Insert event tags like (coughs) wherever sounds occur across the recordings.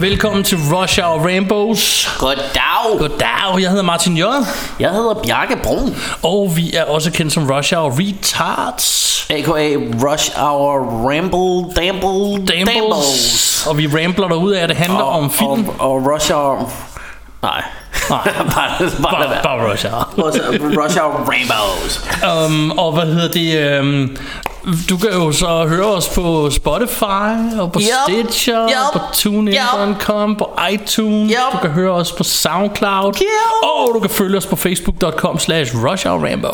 Velkommen til Rush Hour Rainbows. Goddag. Goddag, jeg hedder Martin J. Jeg hedder Bjarke Brun, Og vi er også kendt som Rush Hour Retards. a.k.a. Rush Hour Ramble Damble Dambles. Dambles. Og vi rambler derud af, at det handler om film. Og, og Rush Hour... Nej. Nej. (laughs) bare, bare, Bare, bare Rush Hour. Rush- Rush Hour Rainbows. Um, og hvad hedder det? Um, du kan jo så høre os på Spotify, og på Yup. Stitcher, Yup. på TuneIn.com, på iTunes. Yup. Du kan høre os på SoundCloud. Yup. Og du kan følge os på Facebook.com slash.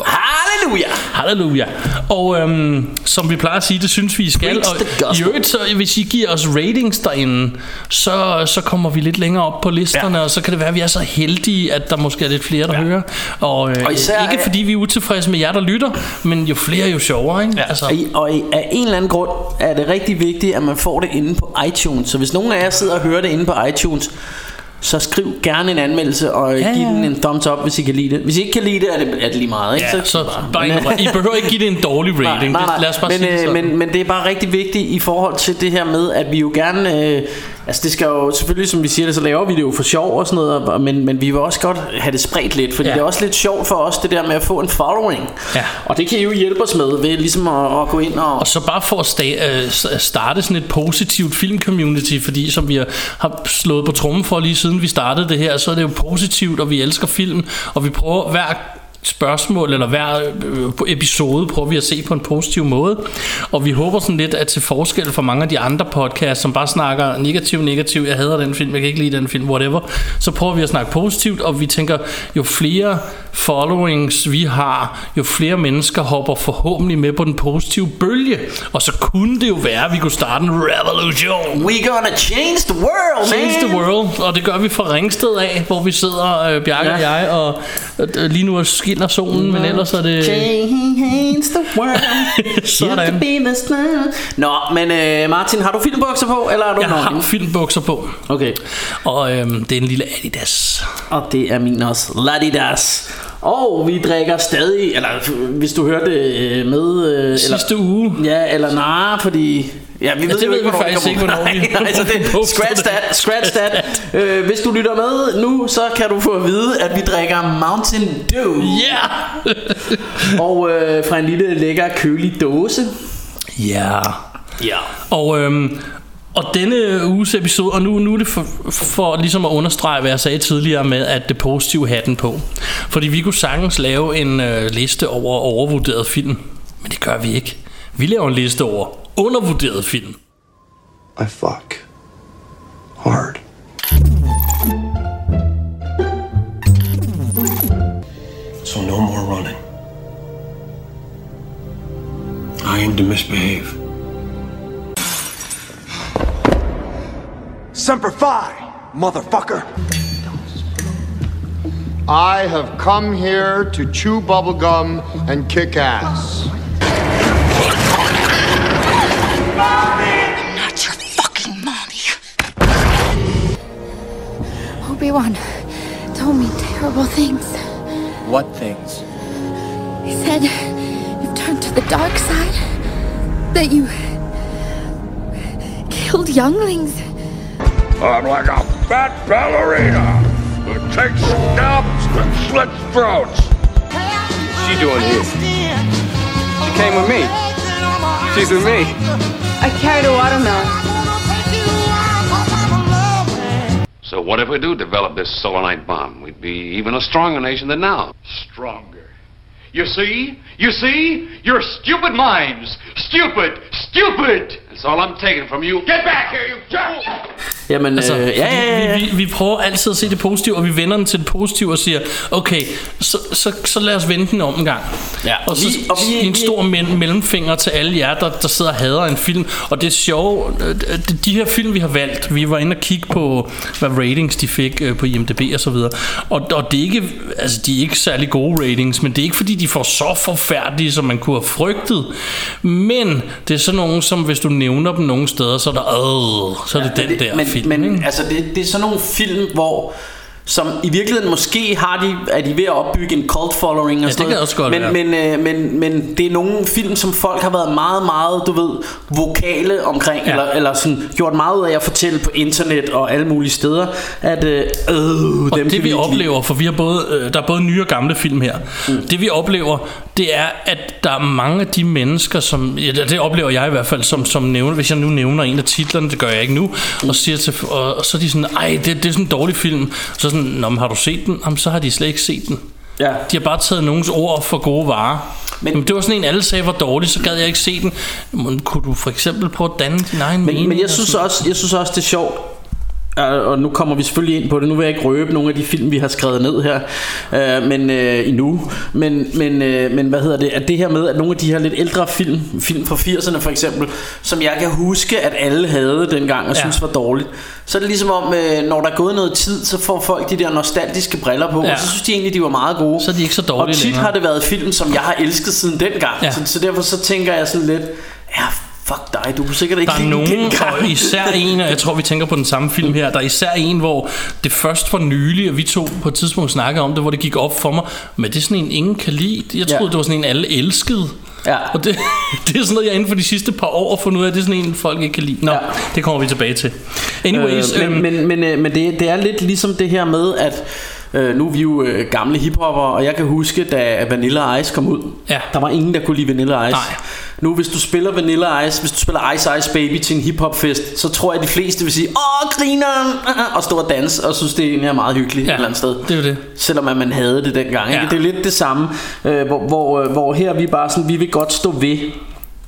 Halleluja. Halleluja. Og øhm, som vi plejer at sige, det synes vi, I skal. Og i øvrigt, så, hvis I giver os ratings derinde, så, så kommer vi lidt længere op på listerne, ja. og så kan det være, at vi er så heldige, at der måske er lidt flere, der ja. hører. Og, øh, Og især- ikke fordi vi er utilfredse med jer, der lytter, men jo flere, jo sjovere. Ikke? Ja. Altså, Og, i- og i- af en eller anden grund er det rigtig vigtigt, at man får det inde på iTunes. Så hvis nogen af jer sidder og hører det inde på iTunes, så skriv gerne en anmeldelse og Ja, ja, giv ja. den en thumbs up, hvis I kan lide det. Hvis I ikke kan lide det, er det, er det lige meget. Ikke? ja, så bare Men, ignorer. I behøver ikke give det en dårlig (laughs) rating. Nej, nej, nej. Lad os bare men, sige det øh, sådan. men, men det er bare rigtig vigtigt i forhold til det her med, at vi jo gerne... Øh, altså det skal jo selvfølgelig, som vi siger det, så laver vi det jo for sjov og sådan noget, og- men, men vi vil også godt have det spredt lidt, fordi Ja. det er også lidt sjovt for os, det der med at få en following. Ja. Og det kan I jo hjælpe os med, ved ligesom at, at gå ind og... Og så bare for at sta- øh, starte sådan et positivt filmcommunity, fordi som vi har- har slået på trummen for lige siden vi startede det her, så er det jo positivt, og vi elsker film, og vi prøver hver spørgsmål eller hver øh, episode prøver vi at se på en positiv måde og vi håber sådan lidt at til forskel fra mange af de andre podcasts som bare snakker negativ negativ jeg hader den film jeg kan ikke lide den film whatever så prøver vi at snakke positivt og vi tænker jo flere followings vi har jo flere mennesker hopper forhåbentlig med på den positive bølge og så kunne det jo være at vi kunne starte en revolution We gonna change the world, Change man! the world, og det gør vi fra Ringsted af, hvor vi sidder, øh, Bjarke ja. Og jeg, og øh, lige nu skinner solen, men ellers er det Change the world. (laughs) sådan. Nå, men øh, Martin, har du filmbukser på, eller er du Jeg har nøgen? filmbukser på, Okay. og øh, det er en lille Adidas. Og det er min også. Ladidas. Og vi drikker stadig, eller hvis du hørte øh, med... Øh, Sidste eller, uge. Ja, eller nej, fordi... Ja, vi ved det jo ved ikke, vi faktisk ikke, hvornår vi- Nej, nej, så det, poster scratch det. that, scratch that. øh, hvis du lytter med nu, så kan du få at vide, at vi drikker Mountain Dew. Ja! (laughs) Og øh, fra en lille lækker kølig dåse. Ja. Ja. Og, øhm, og denne uges episode, og nu, nu er det for, for ligesom at understrege, hvad jeg sagde tidligere med, at det positive hatten på. Fordi vi kunne sagtens lave en øh, liste over overvurderet film, men det gør vi ikke. Vi laver en liste over undervurderet film. I fuck hard. So no more running. I aim to misbehave. Semper Fi, motherfucker. I have come here to chew bubblegum and kick ass. Not your fucking mommy. Obi-Wan told me terrible things. What things? He said you've turned to the dark side. That you killed younglings. I'm like a fat ballerina who takes scalps and slits throats. What's she doing here? She came with me. She's with me. I carried a watermelon. So what if we do develop this selenite bomb? We'd be even a stronger nation than now. Stronger. You see? You see? Your stupid minds. Stupid. Stupid. That's all I'm taking from you. Get back here, you jerk! Jamen, Altså, øh, ja, ja, ja. Vi, vi, vi prøver altid at se det positive, og vi vender den til det positive og siger, okay, så, så, så lad os vende den om en gang. Ja, og så vi- og vi- en stor men- mellemfinger til alle jer, der, der sidder og hader en film. Og det er sjovt, øh, de- her film, vi har valgt, vi var inde og kigge på, hvad ratings de fik øh, på IMDb og så videre. Og, og det er ikke, altså de er ikke særlig gode ratings, men det er ikke fordi, de får så forfærdelige, som man kunne have frygtet. Men det er sådan nogle, som hvis du nævner dem nogle steder, så er der, øh, så er det den der men, film. Men ikke? altså, det, det er sådan nogle film, hvor som i virkeligheden måske har de, er de ved at opbygge en cult following og Ja, det sådan kan noget. også godt men, være. men, øh, men, men det er nogle film, som folk har været meget, meget, du ved, vokale omkring, Ja. eller, eller sådan gjort meget ud af at fortælle på internet og alle mulige steder, at øh, øh, Og dem kan det vi lide. oplever, for vi har både, øh, der er både nye og gamle film her. Mm. Det vi oplever, det er, at der er mange af de mennesker, som, ja, det oplever jeg i hvert fald, som, som nævner, hvis jeg nu nævner en af titlerne, det gør jeg ikke nu, mm. og siger til, og, og så er de sådan, ej, det, det er sådan en dårlig film. Så sådan, Nå, men har du set den? Jamen, så har de slet ikke set den. Ja. De har bare taget nogens ord for gode varer. Men, Men- men det var sådan en, alle sagde var dårlig, så gad jeg ikke se den. Men, kunne du for eksempel prøve at danne din egen mening? Men, men jeg synes også, jeg synes også det er sjovt og nu kommer vi selvfølgelig ind på det Nu vil jeg ikke røbe nogle af de film Vi har skrevet ned her øh, Men øh, endnu Men, men, øh, men hvad hedder det At det her med at nogle af de her lidt ældre film Film fra 80'erne for eksempel Som jeg kan huske at alle havde dengang Og Ja. synes var dårligt Så er det ligesom om øh, Når der er gået noget tid Så får folk de der nostalgiske briller på Ja. Og så synes de egentlig de var meget gode Så er de ikke så Og dårlige tit længere. har det været film Som jeg har elsket siden dengang Ja. så, så derfor så tænker jeg sådan lidt Ja dig Du kunne sikkert ikke Der er nogen, og især en, og jeg tror vi tænker på den samme film her, der er især en, hvor det først var nylig, og vi to på et tidspunkt snakkede om det, hvor det gik op for mig, men det er sådan en, ingen kan lide. Jeg troede, Ja. det var sådan en, alle elskede. Ja. Og det, (laughs) det er sådan noget, jeg inden for de sidste par år har fundet ud af, det er sådan en, folk ikke kan lide. Nå, Ja. det kommer vi tilbage til. Anyways, øh, øhm, men, men, men, øh, men det, det er lidt ligesom det her med at øh, nu er vi jo øh, gamle hiphopper og jeg kan huske da Vanilla Ice kom ud Ja. der var ingen der kunne lide Vanilla Ice Nej. Nu hvis du spiller Vanilla Ice hvis du spiller Ice Ice Baby til en hiphop fest så tror jeg de fleste vil sige åh grineren og stå og danse og synes det egentlig er meget hyggeligt ja, et eller andet sted det er det. Selvom at man havde det dengang ikke? Ja. Det er lidt det samme øh, hvor, hvor, øh, hvor her er vi bare sådan Vi vil godt stå ved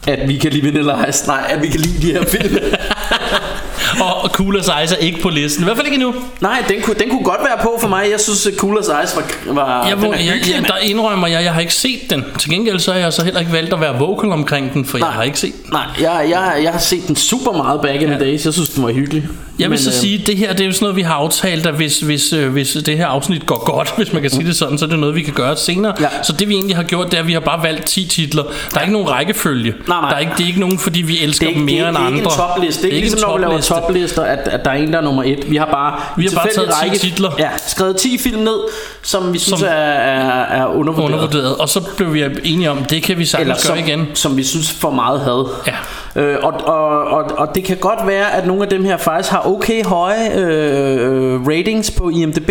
At vi kan lide Vanilla Ice Nej, at vi kan lide de her film (laughs) Og, Cool as Ice er ikke på listen. I hvert fald ikke endnu. Nej, den kunne, den kunne godt være på for mig Jeg synes at Cool as Ice var, var Jeg, den er jeg, jeg, der indrømmer jeg, jeg har ikke set den. Til gengæld så har jeg så heller ikke valgt at være vocal omkring den, for jeg har ikke set den. Nej, jeg, jeg, jeg har set den super meget back in the days Jeg synes den var hyggelig Jeg vil Men, så øh, sige, at det her det er jo sådan noget, vi har aftalt, at hvis, hvis, øh, hvis det her afsnit går godt, (laughs) hvis man kan sige det sådan, så er det noget, vi kan gøre senere. Ja. Så det vi egentlig har gjort, det er, at vi har bare valgt 10 titler. Der er ikke nogen rækkefølge. Nej, nej. Der er ikke, det er ikke nogen, fordi vi elsker er, dem mere det, er, end det er ikke andre. en topliste Det er ikke ligesom når vi laver topliste. toplister at, at der er en der er nummer et Vi har bare Vi har bare taget 10 titler. Ja, skrevet 10 film ned Som vi synes Som- er, er, er undervurderet, Undervurderet. Og så blev vi enige om, det kan vi sagtens Eller gøre som, igen. som vi synes for meget had Ja. Øh, og, og, og, og det kan godt være At nogle af dem her faktisk har okay høje øh, ratings På IMDb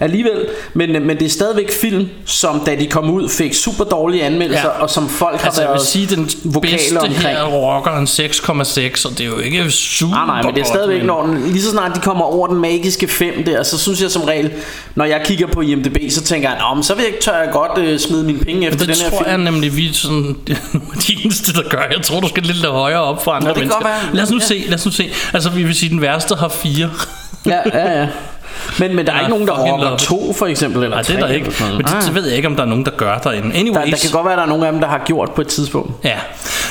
alligevel men, men det er stadigvæk film Som da de kom ud fik super dårlige anmeldelser Ja. Og som folk har Altså jeg været vil sige, den bedste omkring. her rocker en 6,6, og det er jo ikke super Nej, nej, men det er stadigvæk, men- når lige så snart de kommer over den magiske 5 der, så synes jeg som regel, når jeg kigger på IMDb, så tænker jeg, "Nå, men så vil jeg ikke tør jeg godt øh, smide mine penge efter Det den her tror film. jeg nemlig, vi sådan, (laughs) de eneste, der gør. Jeg tror, du skal lidt højere op for andre kan mennesker. være. Lad os nu Ja. se, lad os nu se. Altså, vi vil sige, den værste har fire. Ja, ja, ja. Men, men der er Ja, ikke nogen, der rocker to for eksempel, eller Nej, det er der ikke. Men det, Ah. ved jeg ikke, om der er nogen, der gør derinde. Anyways. der, der kan godt være, at der er nogle af dem, der har gjort på et tidspunkt. Ja.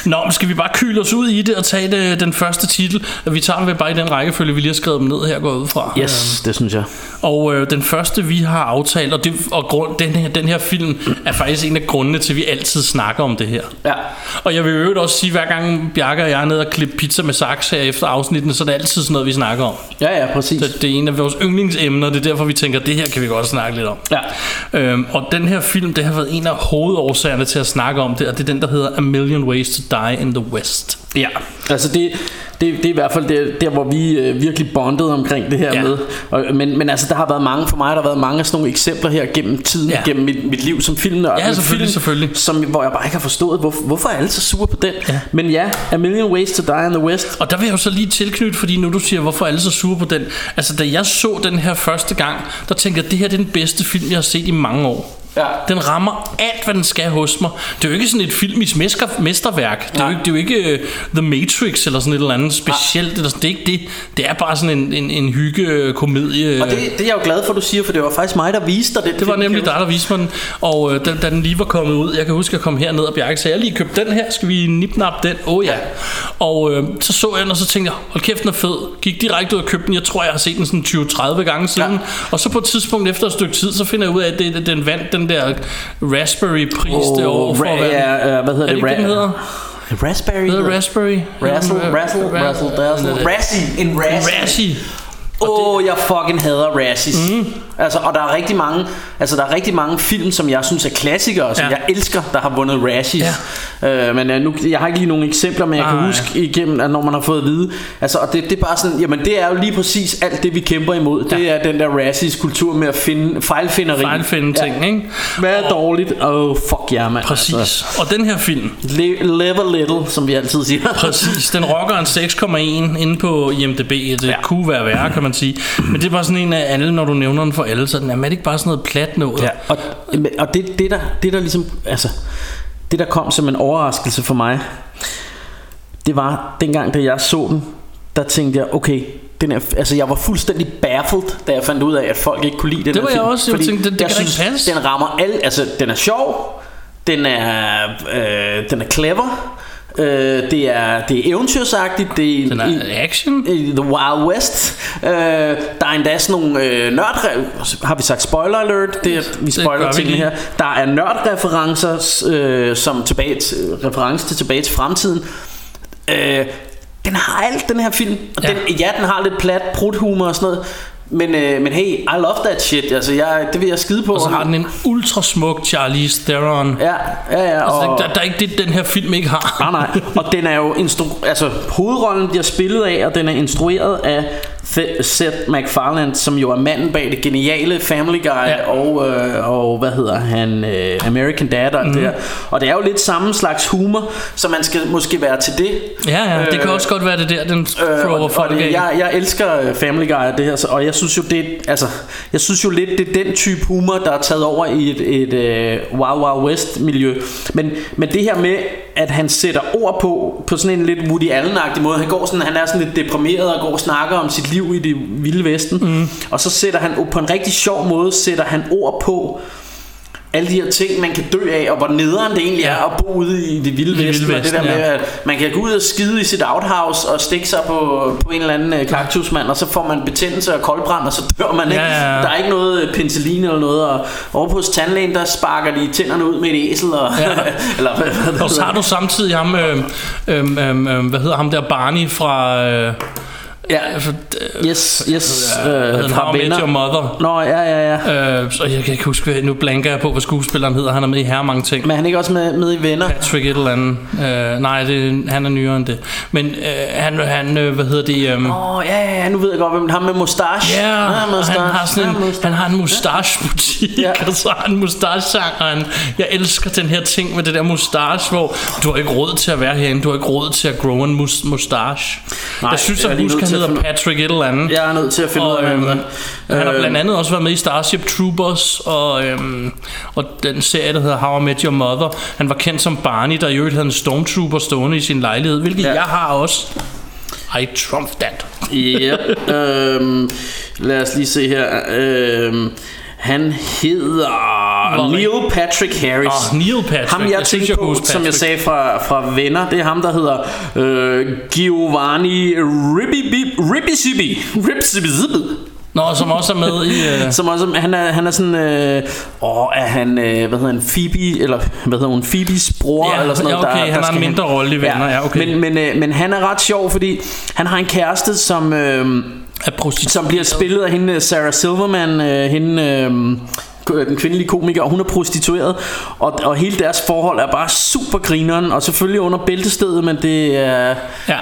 Nå, men skal vi bare kyle os ud i det og tage det, den første titel? Vi tager dem bare i den rækkefølge, vi lige har skrevet dem ned her, går ud fra. Yes, det synes jeg. Og øh, den første vi har aftalt Og, det, og grund, den, her, den her film Er faktisk en af grundene til at vi altid snakker om det her Ja. Og jeg vil øvrigt også sige Hver gang Bjarke og jeg er nede og klippe pizza med saks Her efter afsnittene Så er det altid sådan noget vi snakker om Ja, ja, præcis. Så det er en af vores yndlingsemner Det er derfor vi tænker Det her kan vi godt snakke lidt om Ja. øhm, Og den her film Det har været en af hovedårsagerne til at snakke om det Og det er den der hedder A Million Ways to Die in the West Ja, altså det, det, det er i hvert fald der, der hvor vi øh, virkelig bondede omkring det her Ja. med. Og, men, men altså der har været mange for mig, der har været mange af sådan nogle eksempler her gennem tiden, Ja. gennem mit, mit liv som filmnørd. Ja, selvfølgelig, film, selvfølgelig. Som, hvor jeg bare ikke har forstået, hvor, hvorfor er alle så sure på den. Ja. Men ja, A Million Ways to Die in the West. Og der vil jeg jo så lige tilknytte, fordi nu du siger, hvorfor er alle så sure på den. Altså, da jeg så den her første gang, der tænkte jeg, at det her det er den bedste film, jeg har set i mange år. Ja. Den rammer alt, hvad den skal hos mig. Det er jo ikke sådan et filmisk mesterværk. Det er, jo ikke, det er jo ikke uh, The Matrix eller sådan et eller andet specielt. Eller sådan. Det er ikke det. Det er bare sådan en, en, en hygge-komedie. Og det, det er jeg jo glad for, du siger, for det var faktisk mig, der viste dig den Det var film, nemlig kan dig, der viste mig den. Og øh, da, da den lige var kommet ud, jeg kan huske, at jeg kom herned, og Bjarke sagde, jeg lige købt den her, skal vi nipnap den? Åh oh, ja. Og øh, så så jeg den, og så tænkte jeg, hold kæft, den er fed. Gik direkte ud og købte den. Jeg tror, jeg har set den sådan 20-30 gange siden. Ja. Og så på et tidspunkt efter et stykke tid, så finder jeg ud af, at det, den vandt den der Raspberry-pris Åh, det år for ra- at den. ja, øh, hvad hedder er det? det? Den Ra- hedder? Raspberry? Hvad Raspberry? Razzle, razzle, razzle, dazzle. Razzie, en Razzie. Razzie. Åh, oh, jeg fucking hader Razzies. Mm. Altså, og der er rigtig mange, altså der er rigtig mange film, som jeg synes er klassikere, som Ja. jeg elsker, der har vundet Razzies. Ja. Øh, men uh, nu, jeg har ikke lige nogen eksempler, men jeg kan Nej. huske igennem, at når man har fået at vide, altså, og det, det er bare sådan, jamen det er jo lige præcis alt det, vi kæmper imod. Ja. Det er den der Razzies kultur med at finde fejlfinderi. Fejlfinde ting, ikke? Hvad er dårligt? Oh, fuck ja, mand. Præcis. Altså, Og den her film, live a little, som vi altid siger. (laughs) Præcis, den rocker en 6,1 inde på IMDb. Det ja. kunne være værre, kan man sige. Men det er bare sådan en af alle, når du nævner den for alle, så den er, det ikke bare sådan noget plat noget? Ja, og, og det, det, der, det der ligesom, altså, det der kom som en overraskelse for mig, det var dengang, da jeg så den, der tænkte jeg, okay, den er, altså jeg var fuldstændig baffled, da jeg fandt ud af, at folk ikke kunne lide den Det her var jeg film, også, jeg tænkte, det- det jeg kan da ikke synes, passe. den rammer alle, altså den er sjov, den er, øh, den er clever, Øh, det er det er eventyrsagtigt Det er, Den er action? i The Wild West. Øh, Der er endda sådan nogle øh, nørd Har vi sagt spoiler alert? Det, er- Vi Det spoiler tingene lige. her. Der er nørdreferencer øh, Som tilbage til, reference til tilbage til fremtiden. Øh, Den har alt den her film. Og ja. Den, ja den har lidt plat Pruthumor og sådan noget men, øh, men hey, I love that shit Altså jeg, det vil jeg skide på Og så har den en ultra smuk Charlize Theron Ja, ja, ja altså, og, der, der er ikke det, den her film ikke har Nej, nej. (laughs) Og den er jo instru- altså hovedrollen bliver spillet af, og den er instrueret af Th- Seth MacFarlane, som jo er manden bag det geniale Family Guy Ja. og, øh, og hvad hedder han, øh, American Dad og mm. det der. Og det er jo lidt samme slags humor, så man skal måske være til det. Ja, ja, det kan Øh, også godt være det der, den Øh, og, og det, jeg, jeg elsker øh, Family Guy det her, så- og jeg synes jo det, altså, jeg synes jo lidt det er den type humor der er taget over i et, et uh, Wild Wild West miljø. Men, men det her med at han sætter ord på på sådan en lidt Woody Allen-agtig måde. Han går sådan, han er sådan lidt deprimeret og går og snakker om sit liv i det vilde vesten. Mm. Og så sætter han på en rigtig sjov måde sætter han ord på alle de her ting, man kan dø af, og hvor nederen det egentlig er at bo ude i det vilde vilde vesten. Og det der med, ja. at man kan gå ud og skide i sit outhouse og stikke sig på, på en eller anden øh, kaktusmand, og så får man betændelse og koldbrand, og så dør man ikke. Ja, ja, ja. Der er ikke noget øh, penicillin eller noget, og over på tandlægen, der sparker de tænderne ud med et æsel, og, Ja. (laughs) eller hvad, hvad Og så har du samtidig ham, øh, øh, øh, hvad hedder ham der, Barney fra... Øh, Ja, for, yes, yes, øh, øh, How fra Met venner. Your Mother. Nå, ja, ja, ja. Øh, så jeg kan ikke huske, nu blanker jeg på, hvad skuespilleren hedder. Han er med i her mange ting. Men er han ikke også med, med i venner? Patrick et eller andet. Øh, nej, det, han er nyere end det. Men øh, han, han øh, hvad hedder det? Øh, Åh, oh, ja, ja, nu ved jeg godt, hvem ham med mustache. Ja, Ah, og mustache. han har, sådan en, han har en mustachebutik, Ja. (laughs) og så har han mustache-sang, og han, jeg elsker den her ting med det der mustache, hvor du har ikke råd til at være herinde, du har ikke råd til at grow en mus, mustache. Nej, jeg synes, jeg er at lige husk, nødt han til at hedder finde- Patrick et eller andet. Jeg er nødt til at finde ud Og, af, hvem øhm, han har Øh, blandt andet også været med i Starship Troopers og, øhm, og den serie, der hedder How I Met Your Mother. Han var kendt som Barney, der i øvrigt havde en Stormtrooper stående i sin lejlighed, hvilket ja. Ja. jeg har også. I trump that. Yep. (laughs) øhm, lad os lige se her. Øhm, han hedder Hvor- Neil Patrick Harris. Åh, Neil Patrick. Ham jeg, Jeg tænkte jeg på, huske som jeg Patrick. sagde fra, fra Venner, det er ham, der hedder øh, Giovanni Ribby Ribby Nå, som også er med i... Øh, (laughs) som også, han er, han er sådan, øh, åh, er han, øh, hvad hedder han, Phoebe, eller hvad hedder hun, Phoebes bror, Ja, eller sådan noget. ja, okay, han har en mindre rolle i Venner, ja, okay. Men, men, øh, men han er ret sjov, fordi han har en kæreste, som, øh, er prostitueret. som bliver spillet af hende, øh, Sarah Silverman, øh, hende... Øh, den kvindelige komiker, og hun er prostitueret og, og hele deres forhold er bare super grineren og selvfølgelig under bæltestedet, men det er Ja,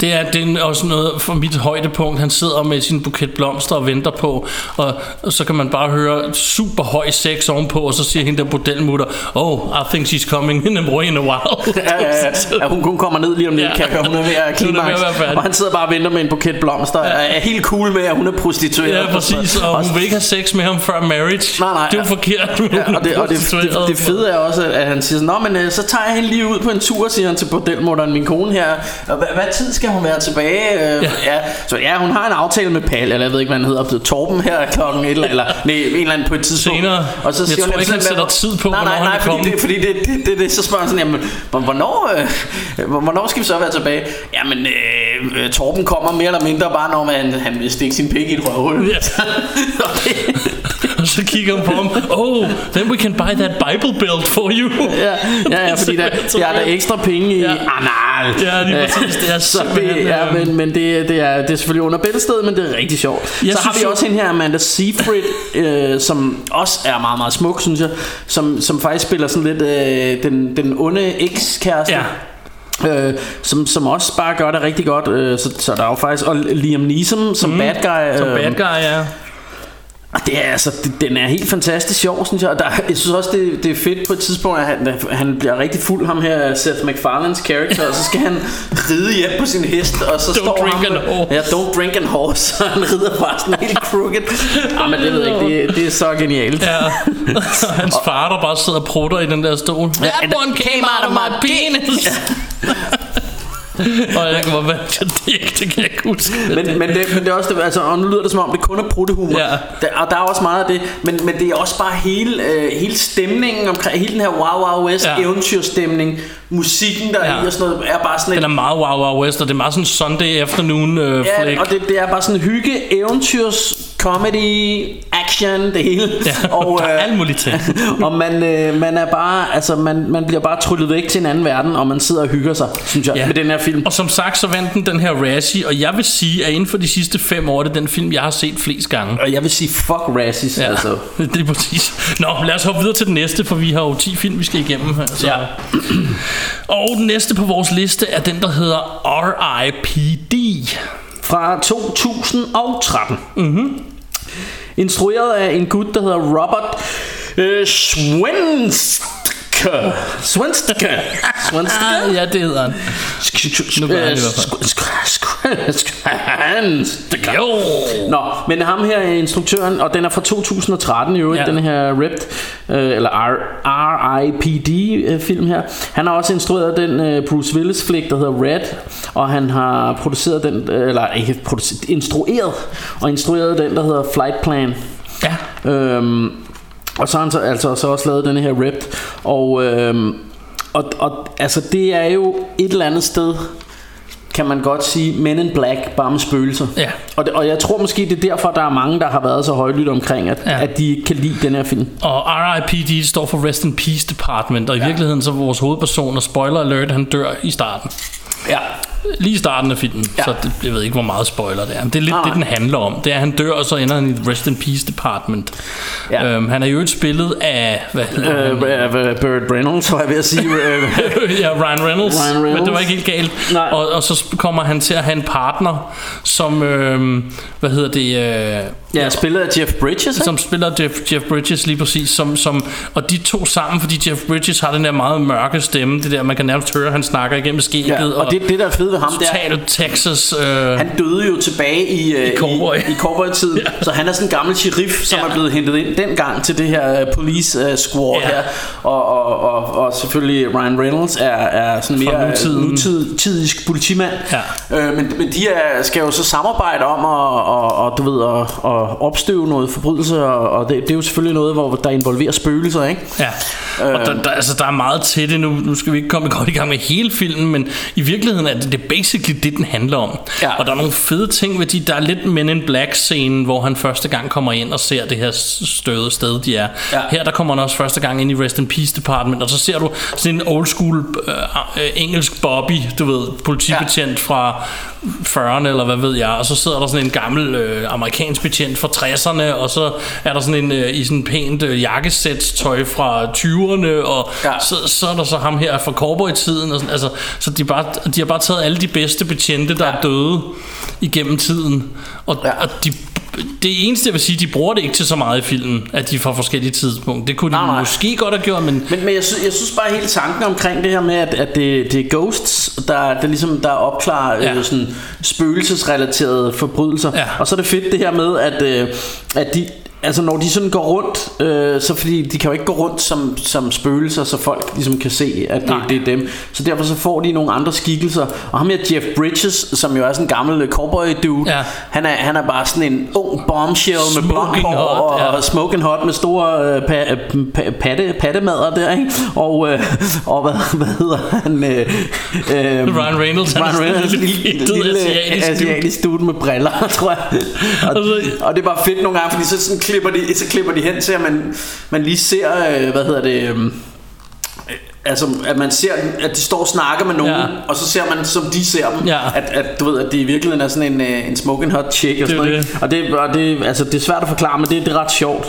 det er, det er også noget for mit højdepunkt. Han sidder med sin buket blomster og venter på, og, og så kan man bare høre super høj sex ovenpå, og så siger hende der bordelmutter, oh, I think she's coming in a, in a while. (laughs) Ja, ja, (laughs) ja. hun, hun kommer ned lige om lidt, Ja. kan jeg høre. Hun er ved at (laughs) klimaks, og han sidder bare og venter med en buket blomster. Ja. Er helt cool med, at hun er prostitueret. Ja, præcis, og hun vil ikke have sex med ham før marriage. Nej, nej, det er jo ja. forkert. Ja, og det, og det, det, det fede er også, at han siger Nå, men øh, så tager jeg hende lige ud på en tur, siger han til bordelmutteren, min kone her. Hvad, hvad tid skal hun være tilbage? Øh, ja. ja. Så ja, hun har en aftale med Pal, eller jeg ved ikke, hvad han hedder, Torben her klokken et eller, eller nej, en eller anden på et tidspunkt. Senere. Og så siger hun, tror "Jamen, ikke, han sætter tid på, nej, nej, nej, kan fordi, komme." det, fordi det, det, det, det, så spørger han sådan, jamen, hvor- hvornår, øh, hvor- hvornår skal vi så være tilbage? Jamen, øh, Torben kommer mere eller mindre bare, når man, han vil stikke sin pik i et røvhul. Ja. (laughs) Og så kigger hun på ham, oh, then we can buy that Bible belt for you. ja, ja, ja, fordi der, (laughs) der er der ekstra penge i Ja. anal. Ja, lige præcis. Det er (laughs) så det, simpelthen, ja, øh, men, men det, det, er, det er selvfølgelig under bæltestedet, men det er rigtig sjovt. Jeg så har vi også hende her, Amanda Seyfried, øh, som også er meget, meget smuk, synes jeg. Som, som faktisk spiller sådan lidt øh, den, den onde ekskæreste. Ja. Øh, som, som også bare gør det rigtig godt øh, så, så der er jo faktisk Og Liam Neeson som mm, bad guy Som øh, bad guy, ja. Og det er altså, det, den er helt fantastisk sjov, synes jeg. Og Der, jeg synes også, det, det er fedt på et tidspunkt, at han, han bliver rigtig fuld, ham her, Seth MacFarlane's character, og så skal han ride hjem på sin hest, og så Don't står drink ham, an horse. Ja, don't drink an horse, (laughs) og han rider bare sådan helt crooked. Ah, men det ved jeg ikke, det, det er så genialt. Ja, og (laughs) hans far, der bare sidder og prutter i den der stol. That one came out of my penis. (laughs) og jeg kan bare være det, det kan jeg ikke huske. Men, men, det, men det er også det, altså, og nu lyder det som om det kun er pruttehumor Ja. der, Og der er også meget af det Men, men det er også bare hele, øh, hele stemningen omkring Hele den her Wow Wow West Ja. eventyrstemning Musikken der Ja. er i og sådan noget Er bare sådan Den et er meget wow wow west, og det er meget sådan Sunday afternoon øh, Ja, flick. og det, det er bare sådan hygge, eventyrs, comedy, action, det hele. Ja, og, er øh, alt muligt til. (laughs) og man, øh, man er bare, altså man, man bliver bare tryllet væk til en anden verden, og man sidder og hygger sig, synes jeg, Ja. med den her film. Og som sagt, så vandt den den her Razzie, og jeg vil sige, at inden for de sidste fem år, det er den film, jeg har set flest gange. Og jeg vil sige, fuck Razzies. Ja, altså. (laughs) det er præcis. Nå, lad os hoppe videre til den næste, for vi har jo 10 film, vi skal igennem. Altså. Ja. Og den næste på vores liste er den, der hedder R.I.P.D. Fra 2013. Mm-hmm. Instrueret af en gut, der hedder Robert øh, Swenstke. Swenstke. Swenstke. Ah, ja, det hedder han. Nu gør han det i hvert fald. Jo! Nå, men ham her er instruktøren, og den er fra 2013 i øvrigt, Ja. den her Ripped, øh, eller R- R.I.P.D. øh, film her. Han har også instrueret den øh, Bruce Willis flick, der hedder Red, og han har produceret den, øh, eller ikke produceret, instrueret, og instrueret den, der hedder Flight Plan. Ja. Øhm, og så har han så, altså så også lavet den her Ripped, og, øhm, og, og altså det er jo et eller andet sted, kan man godt sige, Men in Black, bare med spøgelser. Ja. Og, det, og jeg tror måske, det er derfor, der er mange, der har været så højlydt omkring, at, Ja. at de ikke kan lide den her film. Og RIPD står for Rest in Peace Department, og i ja. virkeligheden så er vores hovedperson, og spoiler alert, han dør i starten. Ja. Lige i starten af filmen, ja. Så det, jeg ved ikke, hvor meget spoiler det er. Men det er lidt Nej, det, den handler om. Det er, at han dør, og så ender han i et Rest in Peace Department. Ja. Øhm, han er jo et spillet af... Hvad hedder han? Øh, øh, Burt Reynolds, var jeg ved at sige. (laughs) Øh, ja, Ryan Reynolds, Ryan men Reynolds. det var ikke helt galt. Nej. Og, og så kommer han til at have en partner, som, øh, hvad hedder det, øh, ja, spillet af Jeff Bridges, ikke? som spiller Jeff, Jeff Bridges lige præcis, som, som, og de to sammen, fordi Jeff Bridges har den der meget mørke stemme, det der, man kan nærmest høre, han snakker igennem skægget, Ja, og det, det der er fedt ved ham, total Texas, øh, Han døde jo tilbage i, øh, I cowboy. i, i cowboy-tiden, (laughs) Ja. så han er sådan en gammel sheriff, som Ja. er blevet hentet ind dengang til det her uh, police uh, squad Ja. her. Og, og, og, og selvfølgelig Ryan Reynolds er, er sådan mere nutiden. nutid, nutidisk politimand. Ja. Øh, men, men de er, skal jo så samarbejde om at, og, og, du ved, at, at opstøve noget forbrydelse, og, og det, det er jo selvfølgelig noget, hvor der involverer spøgelser, ikke? Ja, og der, der, altså, der er meget til det nu. Nu skal vi ikke komme godt i gang med hele filmen, men i virkeligheden er det, det er basically det, den handler om. Ja. Og der er nogle fede ting ved de, der er lidt Men in Black scenen, hvor han første gang kommer ind og ser det her støde sted, de er. Ja. Her der kommer han også første gang ind i Rest in Peace Department, og så ser du sådan en old school øh, øh, engelsk Bobby, du ved, politibetjent ja. fra 40'erne, eller hvad ved jeg, og så sidder der sådan en gammel øh, amerikansk betjent fra 60'erne, og så er der sådan en øh, i sådan pænt øh, jakkesætstøj fra 20'erne, og ja. så, så er der så ham her fra cowboy-tiden, og sådan, altså, så de, bare, de har bare taget alle de bedste betjente, der ja. er døde igennem tiden, og, ja. og de det eneste jeg vil sige, de bruger det ikke til så meget i filmen, at de får forskellige tidspunkter. Det kunne de Nej, nej. måske godt have gjort, men Men, men jeg, synes, jeg synes bare hele tanken omkring det her med, at, at det, det er ghosts, der, der ligesom der opklarer. Ja. øh, sådan spøgelsesrelaterede forbrydelser. Ja. Og så er det fedt det her med, at, øh, at de, altså når de sådan går rundt, øh, så fordi de kan jo ikke gå rundt som, som spøgelser, så folk ligesom kan se, at det, Nej. det er dem. Så derfor så får de nogle andre skikkelser. Og ham her Jeff Bridges, som jo er sådan en gammel cowboy dude, Ja. han, er, han er bare sådan en ung bombshell med blond Smoking hår hot, og, ja. og smoking hot med store øh, pa, pa, patte, pattemader der, ikke? Og, øh, og hvad, (laughs) hvad hedder han? Øh, øh, Ryan Reynolds, han Ryan en Reynolds, lille lille, lille asiatisk asiatisk dude med briller, (laughs) tror jeg. Og, Altså- og det er bare fedt nogle gange, fordi så, sådan klipper de, så klipper de hen til, at man, man lige ser, øh, hvad hedder det... Øh, Altså at man ser At de står og snakker med nogen Ja. Og så ser man som de ser dem Ja. at, at du ved at det i virkeligheden er sådan en, øh, en smoking hot chick og Det sådan noget, ikke? Og det, og det, altså, det er svært at forklare Men det, det er ret sjovt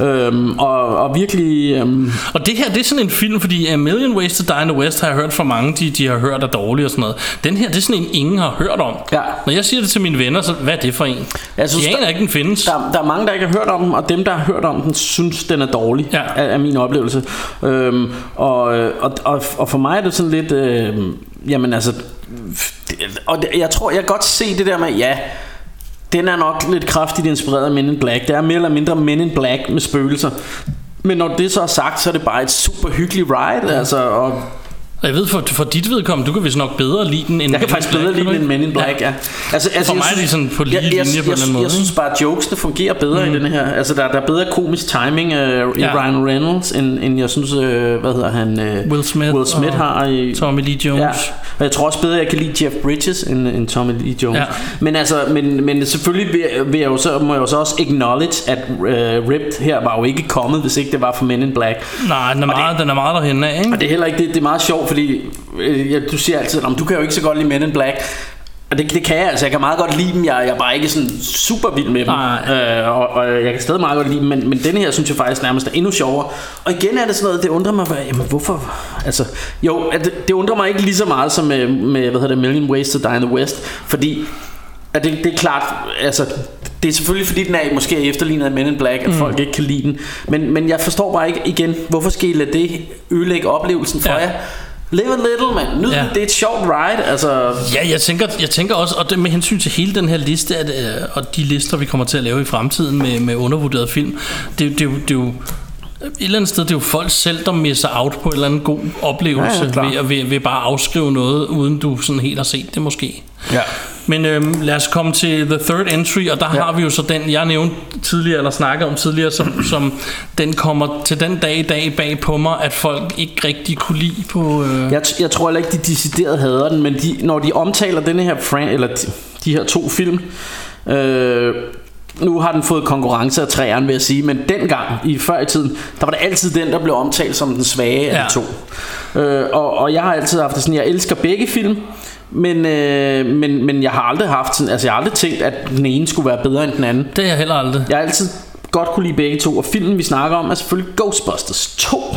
øhm, og, og virkelig øhm, Og det her, det er sådan en film, fordi A Million Ways to Die in the West har jeg hørt fra mange, de, de har hørt er dårlige og sådan noget. Den her, det er sådan en, ingen har hørt om. Ja. Når jeg siger det til mine venner, så hvad er det for en? Jeg synes, de aner ikke, den findes. der, der er mange der ikke har hørt om den Og dem der har hørt om den Synes den er dårlig Ja. er, er min oplevelse øhm, og, Øh, og, og, og for mig er det sådan lidt øh, Jamen altså Og jeg tror jeg kan godt se det der med Ja den er nok lidt kraftigt inspireret af Men in Black. Det er mere eller mindre Men in Black med spøgelser. Men når det så er sagt, så er det bare et super hyggeligt ride, altså, og og jeg ved, for, for dit vedkommende, du kan vist nok bedre lide den end Jeg kan faktisk bedre lide den end? Men in Black, ja. Altså, altså, For jeg mig er de sådan på lige jeg, jeg, linje på en jeg, jeg, måde, Jeg synes bare, at jokesene fungerer bedre mm. i den her. Altså, der, der er bedre komisk timing uh, i Ja. Ryan Reynolds, end, end jeg synes, uh, hvad hedder han? Uh, Will Smith Will Smith og har i... Tommy Lee Jones. Ja, og jeg tror også bedre, jeg kan lide Jeff Bridges end, end Tommy Lee Jones. Ja. Men altså, men, men selvfølgelig vil, jeg- vil jeg jo så, må jeg jo så også acknowledge, at uh, Ripped her var jo ikke kommet, hvis ikke det var for Men in Black. Nej, den er meget, den er meget derhen af, ikke? Og det er heller ikke det, det er meget sjovt, fordi øh, ja, du siger altid, du kan jo ikke så godt lide Men in Black. Og det, det kan jeg, altså jeg kan meget godt lide dem, jeg, jeg er bare ikke sådan super vild med dem Nej. øh, og, og jeg kan stadig meget godt lide dem, men, men denne her synes jeg faktisk nærmest er endnu sjovere Og igen er det sådan noget, det undrer mig, hvad- jamen hvorfor, altså jo, det, det undrer mig ikke lige så meget som med, med hvad hedder det, Million Ways to Die in the West Fordi at det, det er klart, altså det er selvfølgelig fordi den er måske er efterlignet af Men in Black At mm. folk ikke kan lide den men, men jeg forstår bare ikke igen Hvorfor skal I lade det ødelægge oplevelsen for ja. jer Live a little man Nyd Ja. det, det er et sjovt ride Altså. Ja, jeg tænker, jeg tænker også, og det med hensyn til hele den her liste, at, øh, og de lister, vi kommer til at lave i fremtiden med, med undervurderet film, det, det, det, er det er jo et eller andet sted, det er jo folk selv, der misser out på en eller anden god oplevelse Ja, ja, ved, at- ved, ved bare at afskrive noget, uden du sådan helt har set det måske. Ja. Men øhm, lad os komme til The Third Entry, og der ja. har vi jo så den, jeg nævnte tidligere, eller snakkede om tidligere, som, som den kommer til den dag i dag bag på mig, at folk ikke rigtig kunne lide på... Øh, Jeg, jeg tror heller ikke, de decideret hader den, men de, når de omtaler denne her fran, eller de, de her to film, øh, nu har den fået konkurrence af træerne, vil jeg sige, men dengang, i før i tiden, der var det altid den, der blev omtalt som den svage af Ja. de to. Øh, og, og jeg har altid haft det sådan, jeg elsker begge film, men, øh, men, men jeg har aldrig haft sådan, altså jeg har aldrig tænkt, at den ene skulle være bedre end den anden. Det er jeg heller aldrig. Jeg har altid godt kunne lide begge to, og filmen vi snakker om er selvfølgelig Ghostbusters 2.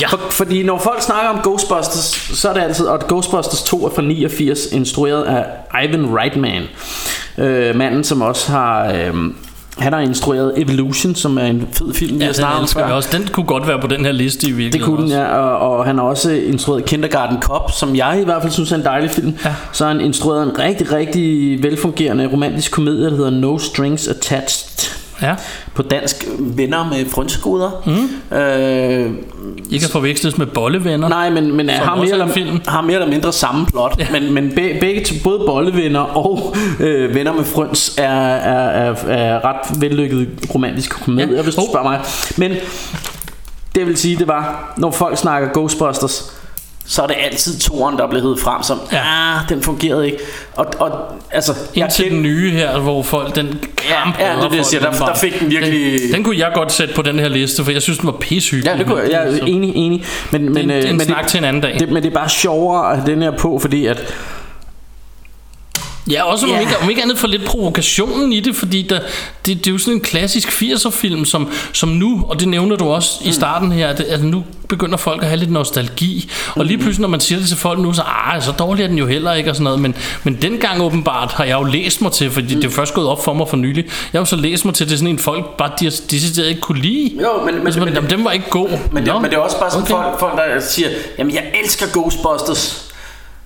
Ja. For, fordi når folk snakker om Ghostbusters, så er det altid, og Ghostbusters 2 er fra 89, instrueret af Ivan Reitman. Øh, manden, som også har... Øh, han har instrueret Evolution, som er en fed film, Ja, har den snakket om før. jeg også. Den kunne godt være på den her liste i Det virkeligheden kunne den, ja, og, og han har også instrueret Kindergarten Cop, som jeg i hvert fald synes er en dejlig film. Ja. Så har han instrueret en rigtig, rigtig velfungerende romantisk komedie, der hedder No Strings Attached. Ja, På dansk Venner med frynsegoder. Mm. Øh, I kan forveksles med bollevenner. nej, men, men Som har, mere er eller, film. har mere eller mindre samme plot. Ja. Men, men be, begge, både Bollevenner og øh, Venner med Frøns er, er, er, er ret vellykket romantiske komedier, ja. hvis du Oh. spørger mig. Men det vil sige, det var, når folk snakker Ghostbusters, så er det altid toren, der bliver heddet frem som, Ja. ah, den fungerede ikke. Og, og altså, jeg Indtil den nye her, hvor folk, den kamp Ja, ja, det er det, jeg siger. Der- der fik den virkelig- Den, den kunne jeg godt sætte på den her liste, for jeg synes, den var pishyggelig. Ja, det kunne jeg. Jeg er enig, enig. Men, men, en- øh, en men snak til en anden dag. Det, men det er bare sjovere at have den her på, fordi at Ja, også om, yeah. ikke, om ikke andet for lidt provokationen i det, fordi der, det, det er jo sådan en klassisk 80'er-film, som, som nu, og det nævner du også Mm. i starten her, at, at nu begynder folk at have lidt nostalgi, og Mm. lige pludselig, når man siger det til folk nu, så ah, så dårlig er den jo heller ikke, og sådan noget, men, men dengang åbenbart har jeg jo læst mig til, fordi mm. det er jo først gået op for mig for nylig, jeg har jo så læst mig til, det sådan en folk bare de, decideret ikke kunne lide. Jo, men- men- altså, men- jamen, den var ikke god. Men det, men det er også bare sådan okay. folk, folk, der siger, jamen jeg elsker Ghostbusters,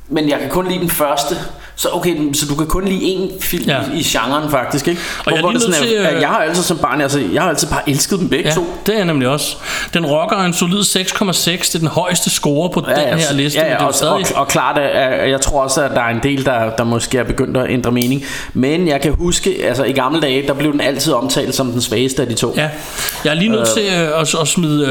men jeg kan kun lide den første. Så okay, så du kan kun lide én film Ja. ja. i, i genren faktisk, ikke? Og jeg er sådan til, øh, at jeg har altid som barn, altså jeg har altid bare elsket dem begge Ja, to. det er jeg nemlig også. Den rocker en solid 6,6. Det er den højeste score på Ja, den ja, her liste. ja, er ja, jo og, stadig... og, og klart, at, jeg tror også, at der er en del, der, der måske er begyndt at ændre mening. Men jeg kan huske, altså i gamle dage, der blev den altid omtalt som den svageste af de to. Ja, jeg er lige nødt til øh, at, at smide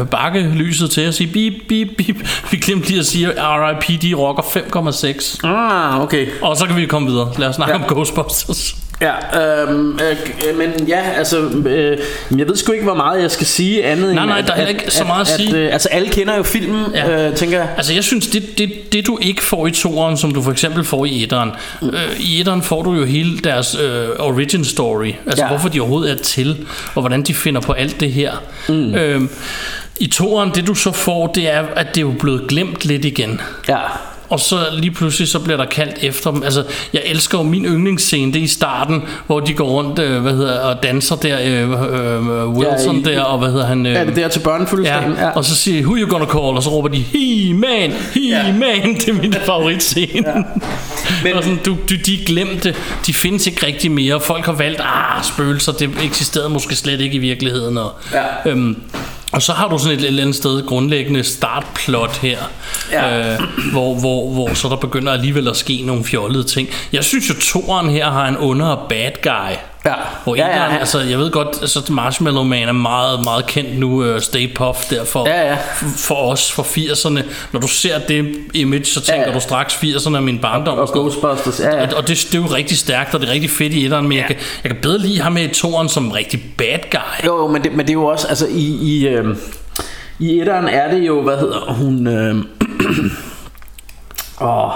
øh, bakkelyset til at sige bip, bip, bip. Vi glemte lige at sige, at RIP, de rocker 5,6. Ah, okay. Og så kan vi komme videre. Lad os snakke Ja. om Ghostbusters. Ja, øhm, øh, øh, men ja, altså, øh, jeg ved sgu ikke, hvor meget jeg skal sige andet Nej, end, nej, at, der er ikke så meget at sige. øh, altså, alle kender jo filmen, Ja. øh, tænker jeg. Altså jeg synes, det, det, det du ikke får i toeren, som du for eksempel får i etteren. Øh, I etteren får du jo hele deres øh, origin story. Altså ja. Hvorfor de overhovedet er til, og hvordan de finder på alt det her. Mm. Øhm, I toeren, det du så får, det er, at det er jo blevet glemt lidt igen. Ja. Og så lige pludselig så bliver der kaldt efter dem. Altså, jeg elsker jo min yndlingsscene, det er i starten, hvor de går rundt øh, hvad hedder, og danser der, øh, øh, Wilson Ja, i- der, og hvad hedder han? Øh, Er det der til børnefødselsdagen? Ja, og så siger who you gonna call? Og så råber de, He-Man, He-Man, (laughs) det er min favoritscene. Ja. (laughs) Men, og sådan, du, du, de glemte, de findes ikke rigtig mere. Folk har valgt, ah, spøgelser, det eksisterede måske slet ikke i virkeligheden. Og, Ja. øhm, og så har du sådan et, eller andet sted grundlæggende startplot her, Ja. øh, hvor, hvor, hvor så der begynder alligevel at ske nogle fjollede ting. Jeg synes jo, toren her har en under bad guy. Ja. Hvor Ja, ja, ja, altså jeg ved godt, altså Marshmallow Man er meget, meget kendt nu, uh, Stay Puft derfor Ja, ja. for os, for 80'erne. Når du ser det image, så tænker Ja, ja. du straks 80'erne af min barndom. Og noget. Ghostbusters, ja, ja. Og, og det, det er jo rigtig stærkt, og det er rigtig fedt i etteren, men ja. jeg, kan, jeg kan bedre lide ham med i toren som rigtig bad guy. Jo, jo, men det, men det er jo også, altså i, i, øh, i etteren er det jo, hvad hedder hun, øh, (clears throat) åh,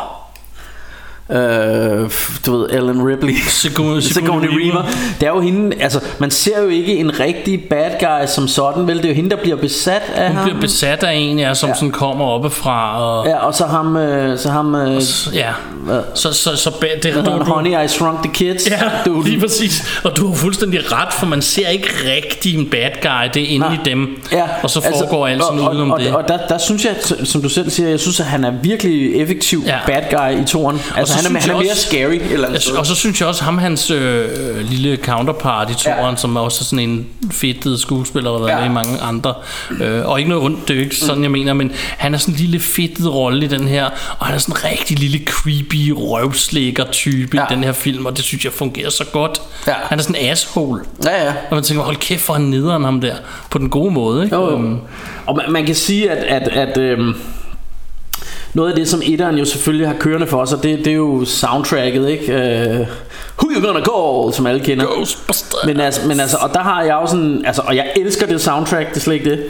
øh, du ved, Ellen Ripley. Sigourney- Sigourney Weaver. Det er jo hende, altså man ser jo ikke en rigtig bad guy som sådan, vel? Det er jo hende, der bliver besat af Hun ham. bliver besat af en, ja, som ja. sådan kommer oppefra. Og, Ja, og så ham, øh, så ham, øh, ja. Så, så, så ba- det, hedder du, han? Honey, I Shrunk the Kids. Ja, du, lige præcis. Og du har fuldstændig ret, for man ser ikke rigtig en bad guy. Det er inde i dem. Ja, og så foregår alt sådan og, udenom og, det. Og, og der, der synes jeg, som du selv siger, jeg synes, at han er virkelig effektiv Ja. ja. bad guy i toren. Altså så han er, han er mere også- scary eller andet sted. og så synes jeg også, ham hans øh, lille counterpart i toren, ja. som er også sådan en fedtet skuespiller, der har været Ja. med i mange andre. Øh, og ikke noget ondt, det er jo ikke sådan, jeg mener, men han er sådan en lille fedtet rolle i den her, og han er sådan en rigtig lille creepy røvslækker type ja. I den her film, og det synes jeg fungerer så godt. Ja. Han er sådan en asshole. Ja, ja. Og man tænker, hold kæft, for han nederen ham der, på den gode måde, ikke? Jo, jo. Øhm, Og man, man kan sige, at, at, at øhm, noget af det, som etteren jo selvfølgelig har kørende for sig, det, det er jo soundtracket, ikke? Øh, Who you gonna call, som alle kender. Men altså, men altså, og der har jeg jo sådan, altså, og jeg elsker det soundtrack, det er slet ikke det.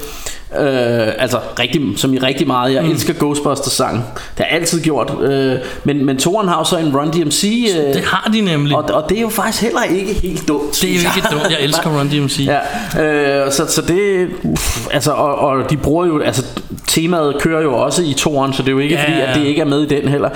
Øh, altså, rigtig, som i rigtig meget. Jeg mm. elsker Ghostbusters sang. Det har jeg altid gjort. Øh, men, men toren har jo så en Run DMC. Øh, det har de nemlig. og, og det er jo faktisk heller ikke helt dumt. det er jo ikke dumt. Jeg elsker Run DMC. (laughs) Ja, øh, så, så det, uff, altså, og, og de bruger jo, altså temaet kører jo også i toren, så det er jo ikke Ja, fordi, at det ikke er med i den heller.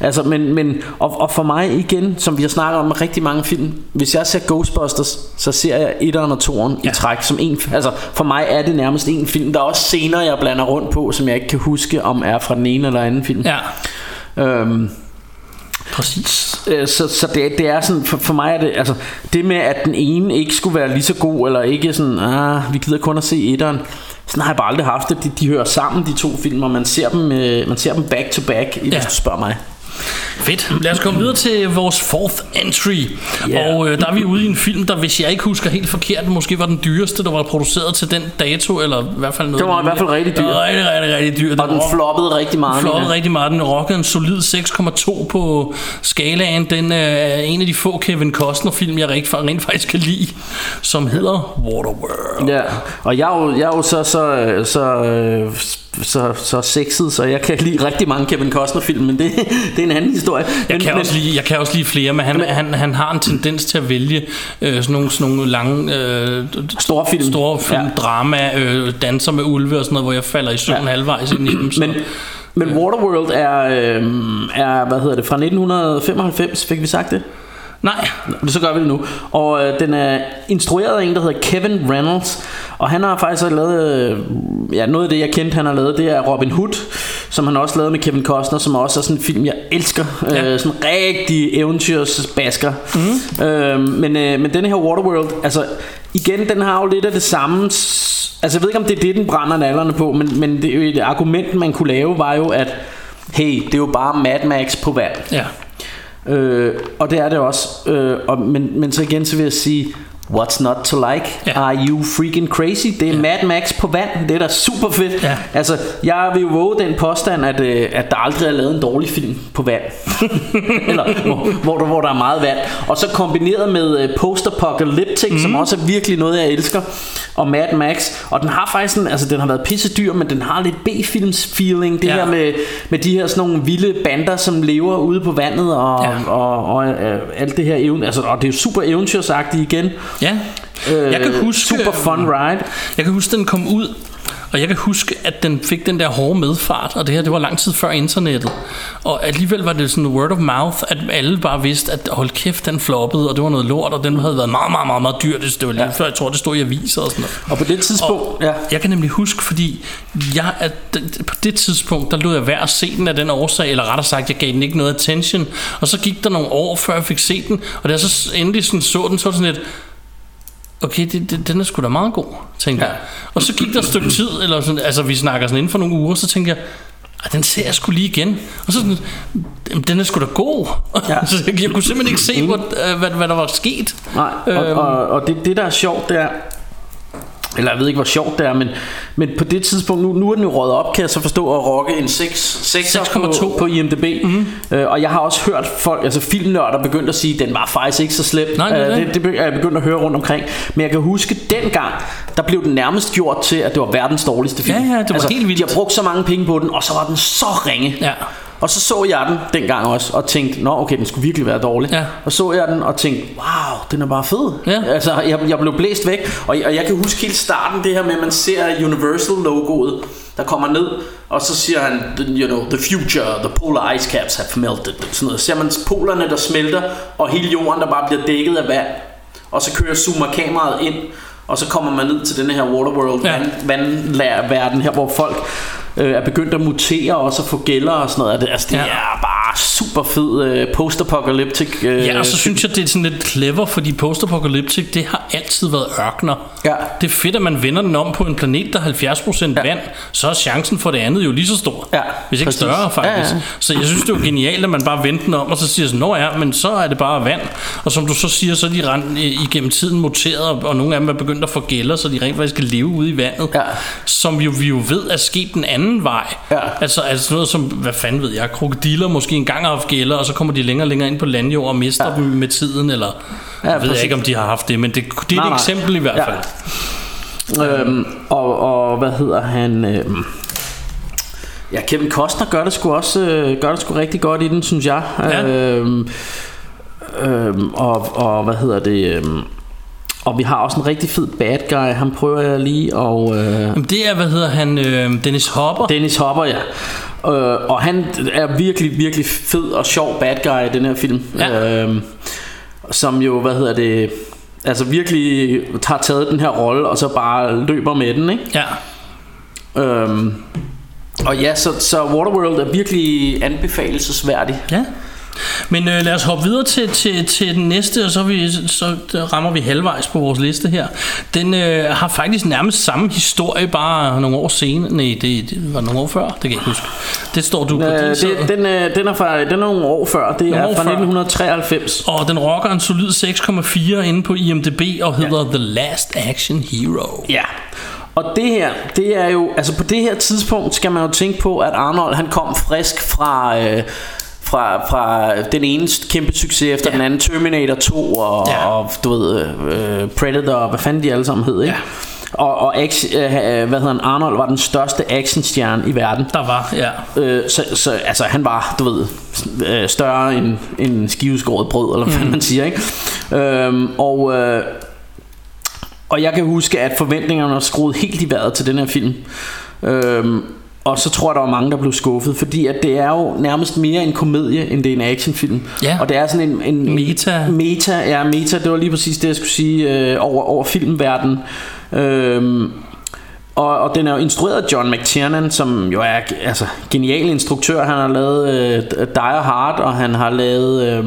Altså, men, men og, og for mig igen, som vi har snakket om med rigtig mange film, hvis jeg ser Ghostbusters, så ser jeg etteren og toren. Ja. i træk som en, altså for mig er det nærmest en film. Der er også scener, jeg blander rundt på, som jeg ikke kan huske, om er fra den ene eller anden film. Ja, Øhm, præcis. Øh, så, så det, det er sådan for, for mig er det altså det med at den ene ikke skulle være lige så god eller ikke sådan ah vi gider kun at se etteren sådan har jeg bare aldrig haft det de, de hører sammen de to film og man ser dem øh, man ser dem back to back. Ja. hvis du spørger mig Fedt. Lad os komme videre til vores fourth entry. Ja. Og øh, der er vi ude i en film, der hvis jeg ikke husker helt forkert, måske var den dyreste, der var produceret til den dato, eller i hvert fald noget. Den var i hvert fald rigtig dyr. Den rigtig, rigtig, rigtig dyr. og den rock- floppede rigtig meget floppede mener jeg. rigtig meget. Den rockede en solid 6,2 på skalaen. Den øh, er en af de få Kevin Costner film, jeg rent, rent faktisk kan lide, som hedder Waterworld. Ja, og jeg er jo, jeg er jo så, så, så øh, så, så sexet, så jeg kan lide rigtig mange Kevin Costner film, men det, (laughs) det er en anden historie. Jeg men, kan, men, også lide, jeg kan også lide flere, men han, Jamen- han, han har en tendens til at vælge øh, sådan, nogle, sådan nogle lange øh, Store film. store film Ja. drama, øh, danser med ulve og sådan noget, hvor jeg falder i søvn ja. halvvejs ind i dem. Så. men, men Waterworld er, øh, er, hvad hedder det, fra 1995, fik vi sagt det? Nej, Så gør vi det nu. Og øh, den er instrueret af en, der hedder Kevin Reynolds. Og han har faktisk lavet... Øh, ja, noget af det, jeg kendte, han har lavet, det er Robin Hood. Som han også lavede med Kevin Costner. Som også er sådan en film, jeg elsker. Ja. Øh, sådan rigtig eventyrsbasker. Mm. Øh, men, øh, men den her Waterworld... Altså, igen, den har jo lidt af det samme... Altså, jeg ved ikke, om det er det, den brænder nallerne på. Men, men det, et argument, man kunne lave, var jo, at... Hey, det er jo bare Mad Max på vand. ja. Øh, og det er det også. Øh, og, men, men så igen så vil jeg sige, what's not to like? Ja. Are you freaking crazy? Det er ja. Mad Max på vand. Det er da super fedt. Ja. Altså, jeg vil jo våge den påstand, at, øh, at der aldrig er lavet en dårlig film på vand. (laughs) Eller hvor, hvor, der, hvor der er meget vand. Og så kombineret med øh, post-apocalyptic, mm. som også er virkelig noget, jeg elsker. Og Mad Max. Og den har faktisk en, altså den har været pisse dyr, men den har lidt B-films feeling. Det Ja. her med, med de her sådan nogle vilde bander, som lever ude på vandet og, Ja. og, og øh, alt det her even, altså, og det er jo super eventyrsagtigt igen. Ja. Øh, Jeg kan huske, super fun ride. Jeg kan huske, den kom ud, og jeg kan huske, at den fik den der hårde medfart, og det her, det var lang tid før internettet. Og alligevel var det sådan word of mouth, at alle bare vidste, at hold kæft, den floppede, og det var noget lort, og den havde været meget, meget, meget, meget dyr. Det, var lige ja. før, jeg tror, det stod i aviser og sådan noget. Og på det tidspunkt, Og ja. Jeg kan nemlig huske, fordi jeg, at på det tidspunkt, der lod jeg være at se den af den årsag, eller rettere sagt, jeg gav den ikke noget attention. Og så gik der nogle år, før jeg fik set den, og da jeg så endelig sådan så den, så var sådan lidt, okay, det, det, den er sgu da meget god, tænkte ja. jeg. Og så gik der et stykke tid, eller sådan, altså vi snakker sådan inden for nogle uger, så tænkte jeg, "Ej, den ser jeg sgu lige igen. Og så sådan, "Jamen, den er sgu da god. Ja. (laughs) så jeg, jeg kunne simpelthen ikke se, hvor, øh, hvad, hvad der var sket. Nej, og, Øhm. og, og det, det der er sjovt, det er eller jeg ved ikke hvor sjovt det er Men, men på det tidspunkt Nu, nu er den jo røget op kan jeg så forstå At rocke en 6, 6 6,2. på, på IMDb mm-hmm. øh, Og jeg har også hørt folk Altså filmnørder begyndt at sige Den var faktisk ikke så slem Nej, det er Øh, det. det, det er jeg begyndt at høre rundt omkring Men jeg kan huske dengang Der blev den nærmest gjort til At det var verdens dårligste film Ja, ja, det var altså, helt vildt. De har brugt så mange penge på den Og så var den så ringe Ja. Og så så jeg den dengang også Og tænkte, nå okay, den skulle virkelig være dårlig Ja. Og så jeg den og tænkte, wow, den er bare fed Ja. Altså, jeg, jeg blev blæst væk og, og jeg kan huske helt starten Det her med, at man ser Universal-logoet Der kommer ned Og så siger han, you know, the future The polar ice caps have melted Sådan noget. Så ser man polerne, der smelter Og hele jorden, der bare bliver dækket af vand Og så kører zoomer kameraet ind og så kommer man ned til den her Waterworld Ja. vand, vandverden her, hvor folk øh, er begyndt at mutere og så få gælder og sådan noget. Altså, det ja. er bare super fed øh, post-apocalyptic. Øh, Ja, og så synes jeg, det er sådan lidt clever, fordi post-apocalyptic, det har altid været ørkner. Ja. Det er fedt, at man vender den om på en planet, der er 70% ja. vand, så er chancen for det andet jo lige så stor. Ja, Hvis ikke præcis. større, faktisk. Ja, ja. Så jeg synes, det er jo genialt, at man bare vender den om, og så siger sådan, nå ja, men så er det bare vand. Og som du så siger, så er de rent, øh, igennem tiden muteret, og- og nogle af dem er begyndt at få gælder, så de rent faktisk kan leve ude i vandet. Ja. Som jo, vi jo ved er sket den anden vej. Ja. Altså, altså noget som, hvad fanden ved jeg, krokodiller måske engang har haft gælder, og så kommer de længere og længere ind på landjord og mister ja. Dem med tiden, eller Ja, jeg ved jeg ikke, om de har haft det, men det, det er Nej, et nej. eksempel i hvert Ja. fald. Øhm, og, og hvad hedder han? Øhm, ja, Kevin Costner gør det sgu også øh, gør det sgu rigtig godt i den, synes jeg. Ja. Øhm, øhm, og, og hvad hedder det? Øhm, og vi har også en rigtig fed bad guy. Han prøver jeg lige og øh, Jamen, det er, hvad hedder han, øh, Dennis Hopper. Dennis Hopper, ja. Øh, og han er virkelig, virkelig fed og sjov bad guy i den her film. Ja. Øhm, som jo, hvad hedder det, altså virkelig har taget den her rolle, og så bare løber med den, ikke? Ja. Øhm, og ja, så, så Waterworld er virkelig anbefalesværdig. Ja. Men øh, lad os hoppe videre til, til, til den næste, og så, vi, så rammer vi halvvejs på vores liste her. Den øh, har faktisk nærmest samme historie, bare nogle år senere. Nej, det, det var nogle år før, det kan jeg ikke huske. Det står du på Øh, din det, side. den, er, den, er fra, den er nogle år før, det Nogle er fra før. 1993. Og den rocker en solid 6,4 inde på IMDb og hedder ja. The Last Action Hero. Ja. Og det her, det er jo, altså på det her tidspunkt skal man jo tænke på, at Arnold han kom frisk fra, øh, fra, fra den ene kæmpe succes efter ja. den anden, Terminator 2 og, Ja. ja. og du ved, øh, Predator og hvad fanden de alle sammen hed, ikke? Og, og action, øh, hvad hedder han, Arnold var den største actionstjerne i verden. Der var, ja. Øh, så, så altså, han var, du ved, øh, større end, end skiveskåret brød, eller hvad Mm. man siger, ikke? Øhm, og, øh, og jeg kan huske, at forventningerne var skruet helt i vejret til den her film. Øhm, og så tror jeg, der var mange, der blev skuffet, fordi at det er jo nærmest mere en komedie, end det er en actionfilm. Ja. Og det er sådan en... en Meta. Meta, ja, meta, det var lige præcis det, jeg skulle sige, øh, over, over filmverdenen. Øhm, og, og den er jo instrueret af John McTiernan, som jo er altså, genial instruktør. Han har lavet øh, Die Hard, og han har lavet... Øh,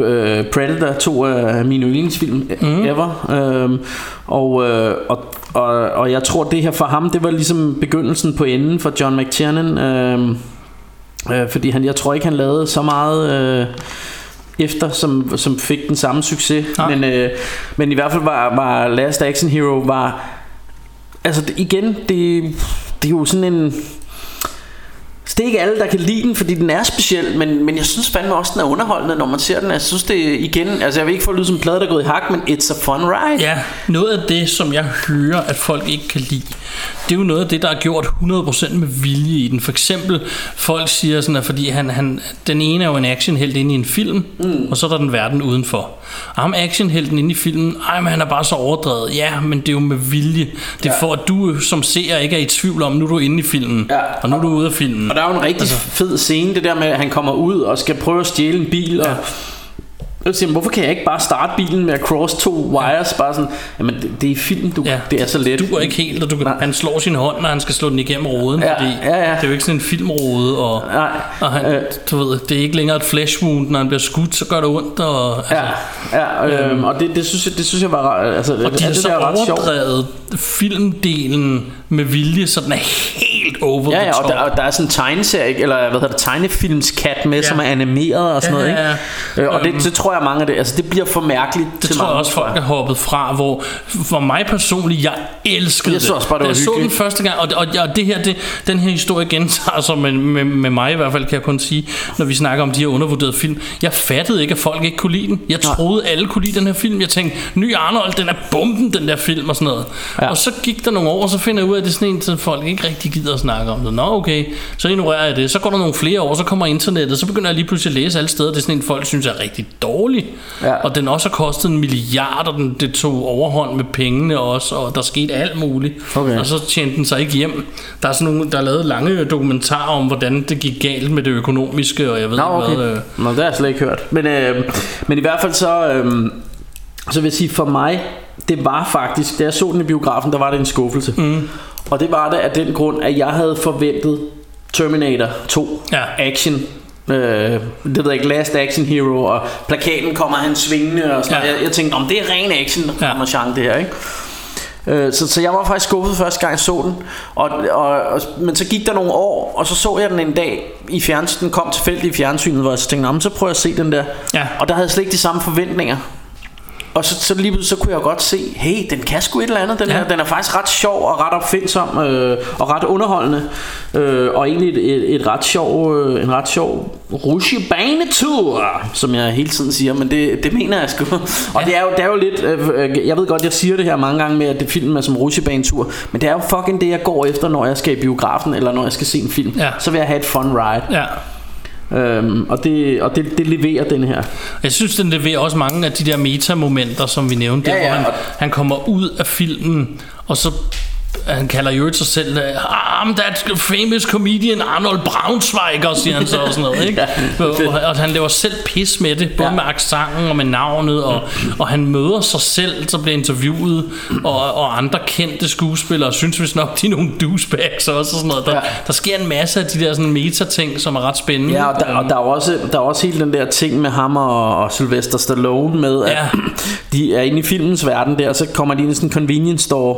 øh, Predator, to af mine yndlingsfilm mm. ever. Øhm, og, øh, og, og, og jeg tror, det her for ham, det var ligesom begyndelsen på enden for John McTiernan. Øh, øh, fordi han, jeg tror ikke, han lavede så meget... Øh, efter, som, som fik den samme succes. Men, øh, men i hvert fald var, var Last Action Hero var altså igen det, det er jo sådan en så det er ikke alle, der kan lide den, fordi den er speciel, men, men jeg synes fandme også, den er underholdende, når man ser den. Jeg synes det igen, altså jeg vil ikke få at lyde som en plade, der er gået i hak, men it's a fun ride. Ja, noget af det, som jeg hører, at folk ikke kan lide, det er jo noget af det, der er gjort 100% med vilje i den. For eksempel, folk siger sådan, at fordi han, han, den ene er jo en actionhelt inde i en film, mm. og så er der den verden udenfor. Og ham actionhelten inde i filmen, ej, men han er bare så overdrevet. Ja, men det er jo med vilje. Det er ja. for, at du som seer ikke er i tvivl om, nu er du inde i filmen, ja. og nu er du ude af filmen. Og der er jo en rigtig altså, fed scene, det der med, at han kommer ud og skal prøve at stjæle en bil, og jeg siger, hvorfor kan jeg ikke bare starte bilen med at cross to wires? Bare sådan, jamen det, det er film, du, ja, det er så let. Du er ikke helt, og du, han slår sin hånd, når han skal slå den igennem roden, Ja, fordi ja, ja. det er jo ikke sådan en filmrode, og, Nej, og han, øh. du ved, det er ikke længere et flesh wound, når han bliver skudt, så gør det ondt, og, altså, Ja, ja øhm, og det, det, synes jeg, det synes jeg var altså, og de det så der er ret sjovt. filmdelen med vilje, så den er helt over Ja, ja, top. og der, og der er sådan en tegneserie, eller hvad hedder det, tegnefilmskat med, Ja. som er animeret og sådan Ja, noget, ikke? ja, ja. Øh, og Øhm. det, det tror jeg mange af det, altså det bliver for mærkeligt Det til tror jeg også, folk er hoppet fra, hvor for mig personligt, jeg elskede Jeg det. så også bare, det jeg så den første gang, og, og, og det her, det, den her historie gentager sig med, med, med mig i hvert fald, kan jeg kun sige, når vi snakker om de her undervurderede film. Jeg fattede ikke, at folk ikke kunne lide den. Jeg troede, alle kunne lide den her film. Jeg tænkte, ny Arnold, den er bomben, den der film og sådan noget. Ja. Og så gik der nogle år, og så finder jeg ud af, at det er sådan en, som folk ikke rigtig gider at snakke om det. Nå, okay, så ignorerer jeg det. Så går der nogle flere år, så kommer internettet, så begynder jeg lige pludselig at læse alle steder. Det er sådan en, folk synes er rigtig dårlig. Ja. Og den også har kostet en milliard, og den, det tog overhånd med pengene også, og der skete alt muligt. Okay. Og så tjente den sig ikke hjem. Der er sådan nogle, der er lavet lange dokumentarer om, hvordan det gik galt med det økonomiske, og jeg ved Nå, okay. hvad. øh. Nå, det har jeg slet ikke hørt. Men, øh, men i hvert fald så, øh, så vil jeg sige, for mig, det var faktisk, da jeg så den i biografen, der var det en skuffelse. Mm. Og det var det af den grund, at jeg havde forventet Terminator 2 Ja. action. Øh, det ved jeg ikke, Last Action Hero, og plakaten kommer han svingende, og sådan Ja. jeg, jeg tænkte, om det er ren action, Ja. ja. genre det her, ikke? Øh, Så, så jeg var faktisk skuffet første gang jeg så den og, og, og, Men så gik der nogle år Og så så jeg den en dag i fjernsynet Den kom tilfældigt i fjernsynet Hvor jeg så tænkte, "Nå, men så prøver jeg at se den der Ja. Og der havde jeg slet ikke de samme forventninger og så, så lige så kunne jeg godt se Hey, den kan sgu et eller andet den, Ja. ja. her. den er faktisk ret sjov og ret opfindsom øh, Og ret underholdende øh, Og egentlig et, et, et ret sjov øh, En ret sjov Rusjebanetur Som jeg hele tiden siger Men det, det mener jeg sgu Og det, er jo, det er jo lidt øh, øh, Jeg ved godt jeg siger det her mange gange Med at det film er som rusjebanetur Men det er jo fucking det jeg går efter Når jeg skal i biografen Eller når jeg skal se en film Ja. Så vil jeg have et fun ride Ja. Øhm, Og, det, og det, det leverer den her. Jeg synes, den leverer også mange af de der metamomenter, som vi nævnte, Ja, der, ja, hvor han, og- han kommer ud af filmen, og så han kalder jo sig selv I'm that famous comedian Arnold Braunschweiger Siger han så og sådan noget (laughs) ikke? Ja, og, og, han laver selv pis med det Både Ja. med accenten og med navnet og, og han møder sig selv Så bliver interviewet Og, og andre kendte skuespillere Synes vist nok de er nogle douchebags også, og sådan noget. Der, Ja. der sker en masse af de der sådan meta-ting Som er ret spændende Ja, og der, og der, er også, der er også hele den der ting med ham og, og Sylvester Stallone med, at Ja. (clears throat) de er inde i filmens verden der, og så kommer de ind i sådan en convenience store,